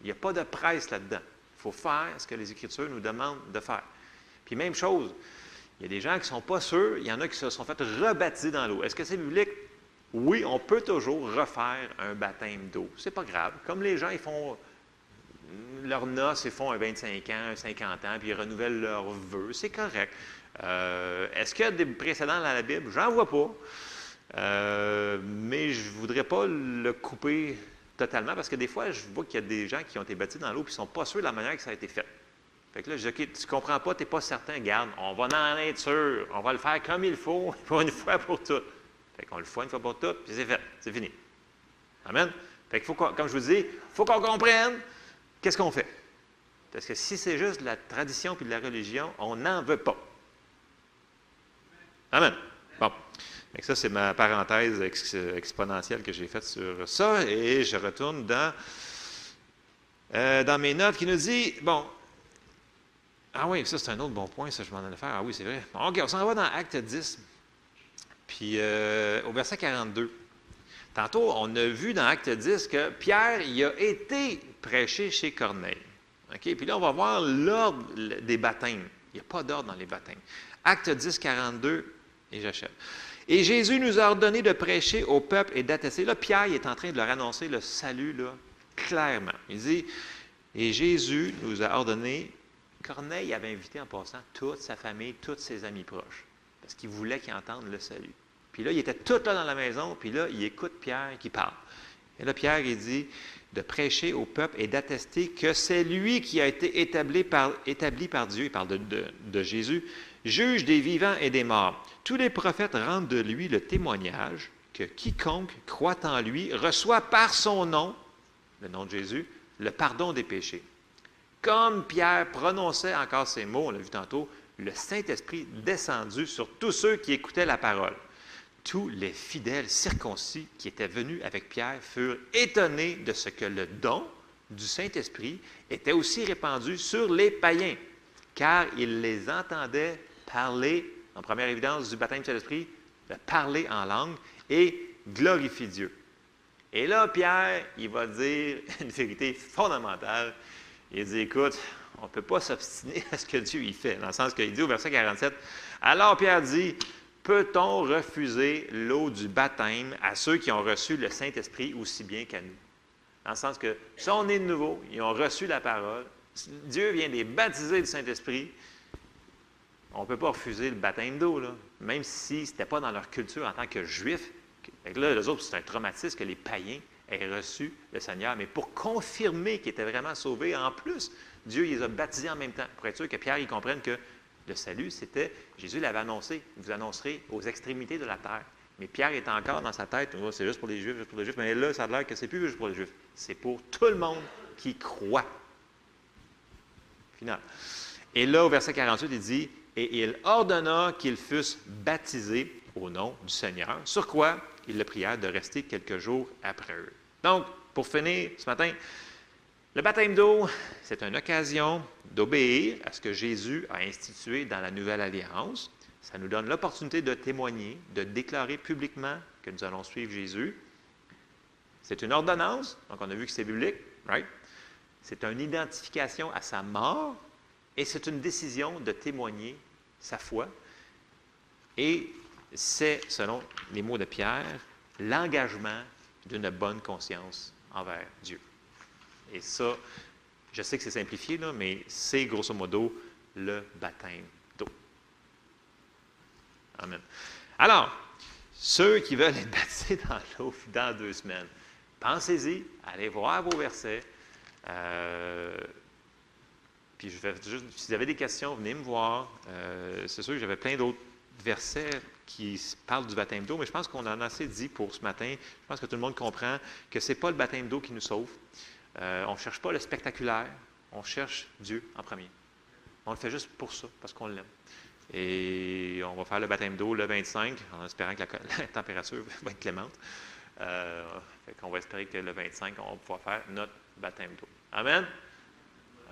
Il n'y a pas de presse là-dedans. Il faut faire ce que les Écritures nous demandent de faire. Puis même chose, il y a des gens qui ne sont pas sûrs, il y en a qui se sont fait rebaptiser dans l'eau. Est-ce que c'est biblique? Oui, on peut toujours refaire un baptême d'eau. C'est pas grave. Comme les gens, ils font leur noces, ils font un 25 ans, un 50 ans, puis ils renouvellent leurs vœux. C'est correct. Euh, Est-ce qu'il y a des précédents dans la Bible? J'en vois pas. Euh, mais je ne voudrais pas le couper totalement parce que des fois, je vois qu'il y a des gens qui ont été baptisés dans l'eau et qui ne sont pas sûrs de la manière que ça a été fait. Fait que là, je dis, OK, tu ne comprends pas, tu n'es pas certain, garde, on va en être sûr, on va le faire comme il faut, [laughs] une fois pour toutes. Fait qu'on le fait une fois pour toutes, puis c'est fait, c'est fini. Amen? Fait qu'il faut, comme je vous dis, il faut qu'on comprenne qu'est-ce qu'on fait. Parce que si c'est juste de la tradition puis de la religion, on n'en veut pas. Amen? Bon. Donc ça, c'est ma parenthèse exponentielle que j'ai faite sur ça. Et je retourne dans, euh, dans mes notes qui nous dit, bon, ah oui, ça c'est un autre bon point, ça je m'en allais faire. Ah oui, c'est vrai. OK, on s'en va dans Acte 10, puis euh, au verset 42. Tantôt, on a vu dans Acte 10 que Pierre, il a été prêché chez Corneille. OK? Puis là, on va voir l'ordre des baptêmes. Il n'y a pas d'ordre dans les baptêmes. Acte 10, 42, et j'achève. Et Jésus nous a ordonné de prêcher au peuple et d'attester. Là, Pierre est en train de leur annoncer le salut, là, clairement. Il dit, et Jésus nous a ordonné, Corneille avait invité en passant toute sa famille, tous ses amis proches, parce qu'il voulait qu'ils entendent le salut. Puis là, il était tout là dans la maison, puis là, il écoute Pierre qui parle. Et là, Pierre, il dit de prêcher au peuple et d'attester que c'est lui qui a été établi par, établi par Dieu, il parle de, de, de Jésus, juge des vivants et des morts. Tous les prophètes rendent de lui le témoignage que quiconque croit en lui reçoit par son nom, le nom de Jésus, le pardon des péchés. Comme Pierre prononçait encore ces mots, on l'a vu tantôt, le Saint-Esprit descendu sur tous ceux qui écoutaient la parole. Tous les fidèles circoncis qui étaient venus avec Pierre furent étonnés de ce que le don du Saint-Esprit était aussi répandu sur les païens, car ils les entendaient parler, en première évidence du baptême de l'Esprit, de parler en langue et glorifier Dieu. Et là, Pierre, il va dire [laughs] une vérité fondamentale. Il dit, écoute, on ne peut pas s'obstiner à ce que Dieu y fait. Dans le sens qu'il dit au verset 47, alors Pierre dit, peut-on refuser l'eau du baptême à ceux qui ont reçu le Saint-Esprit aussi bien qu'à nous? Dans le sens que si on est de nouveau, ils ont reçu la parole, Dieu vient les baptiser du Saint-Esprit, on ne peut pas refuser le baptême d'eau, même si ce n'était pas dans leur culture en tant que juifs. là, les autres, c'est un traumatisme que les païens aient reçu le Seigneur, mais pour confirmer qu'ils étaient vraiment sauvés, en plus, Dieu les a baptisés en même temps, pour être sûr que Pierre, il comprenne que le salut, c'était, Jésus l'avait annoncé, vous annoncerez aux extrémités de la terre. Mais Pierre est encore dans sa tête, oh, c'est juste pour les Juifs, juste pour les Juifs. Mais là, ça a l'air que c'est plus juste pour les Juifs. C'est pour tout le monde qui croit. Final. Et là, au verset 48, il dit Et il ordonna qu'ils fussent baptisés au nom du Seigneur. Sur quoi il le pria de rester quelques jours après eux. Donc, pour finir ce matin, le baptême d'eau, c'est une occasion d'obéir à ce que Jésus a institué dans la Nouvelle Alliance. Ça nous donne l'opportunité de témoigner, de déclarer publiquement que nous allons suivre Jésus. C'est une ordonnance, donc on a vu que c'est biblique, right? C'est une identification à sa mort et c'est une décision de témoigner sa foi. Et c'est, selon les mots de Pierre, l'engagement d'une bonne conscience envers Dieu. Et ça, je sais que c'est simplifié, mais c'est grosso modo le baptême d'eau. Amen. Alors, ceux qui veulent être baptisés dans l'eau dans deux semaines, pensez-y, allez voir vos versets. Euh, puis je vais juste, si vous avez des questions, venez me voir. Euh, c'est sûr que j'avais plein d'autres versets qui parlent du baptême d'eau, mais je pense qu'on en a assez dit pour ce matin. Je pense que tout le monde comprend que ce n'est pas le baptême d'eau qui nous sauve. Euh, on ne cherche pas le spectaculaire, on cherche Dieu en premier. On le fait juste pour ça, parce qu'on l'aime. Et on va faire le baptême d'eau le 25, en espérant que [laughs] la, température va être clémente. Euh, on va espérer que le 25, on va pouvoir faire notre baptême d'eau. Amen?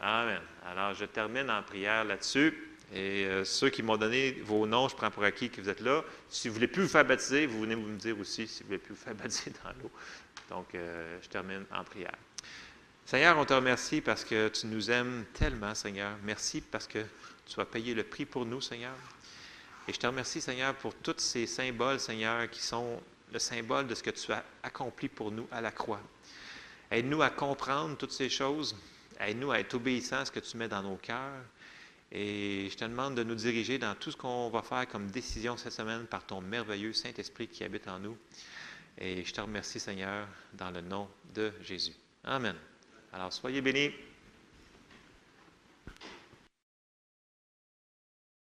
Amen. Alors, je termine en prière là-dessus. Et euh, ceux qui m'ont donné vos noms, je prends pour acquis que vous êtes là. Si vous ne voulez plus vous faire baptiser, vous venez me dire aussi si vous ne voulez plus vous faire baptiser dans l'eau. Donc, je termine en prière. Seigneur, on te remercie parce que tu nous aimes tellement, Seigneur. Merci parce que tu as payé le prix pour nous, Seigneur. Et je te remercie, Seigneur, pour tous ces symboles, Seigneur, qui sont le symbole de ce que tu as accompli pour nous à la croix. Aide-nous à comprendre toutes ces choses. Aide-nous à être obéissants à ce que tu mets dans nos cœurs. Et je te demande de nous diriger dans tout ce qu'on va faire comme décision cette semaine par ton merveilleux Saint-Esprit qui habite en nous. Et je te remercie, Seigneur, dans le nom de Jésus. Amen. Alors, soyez bénis.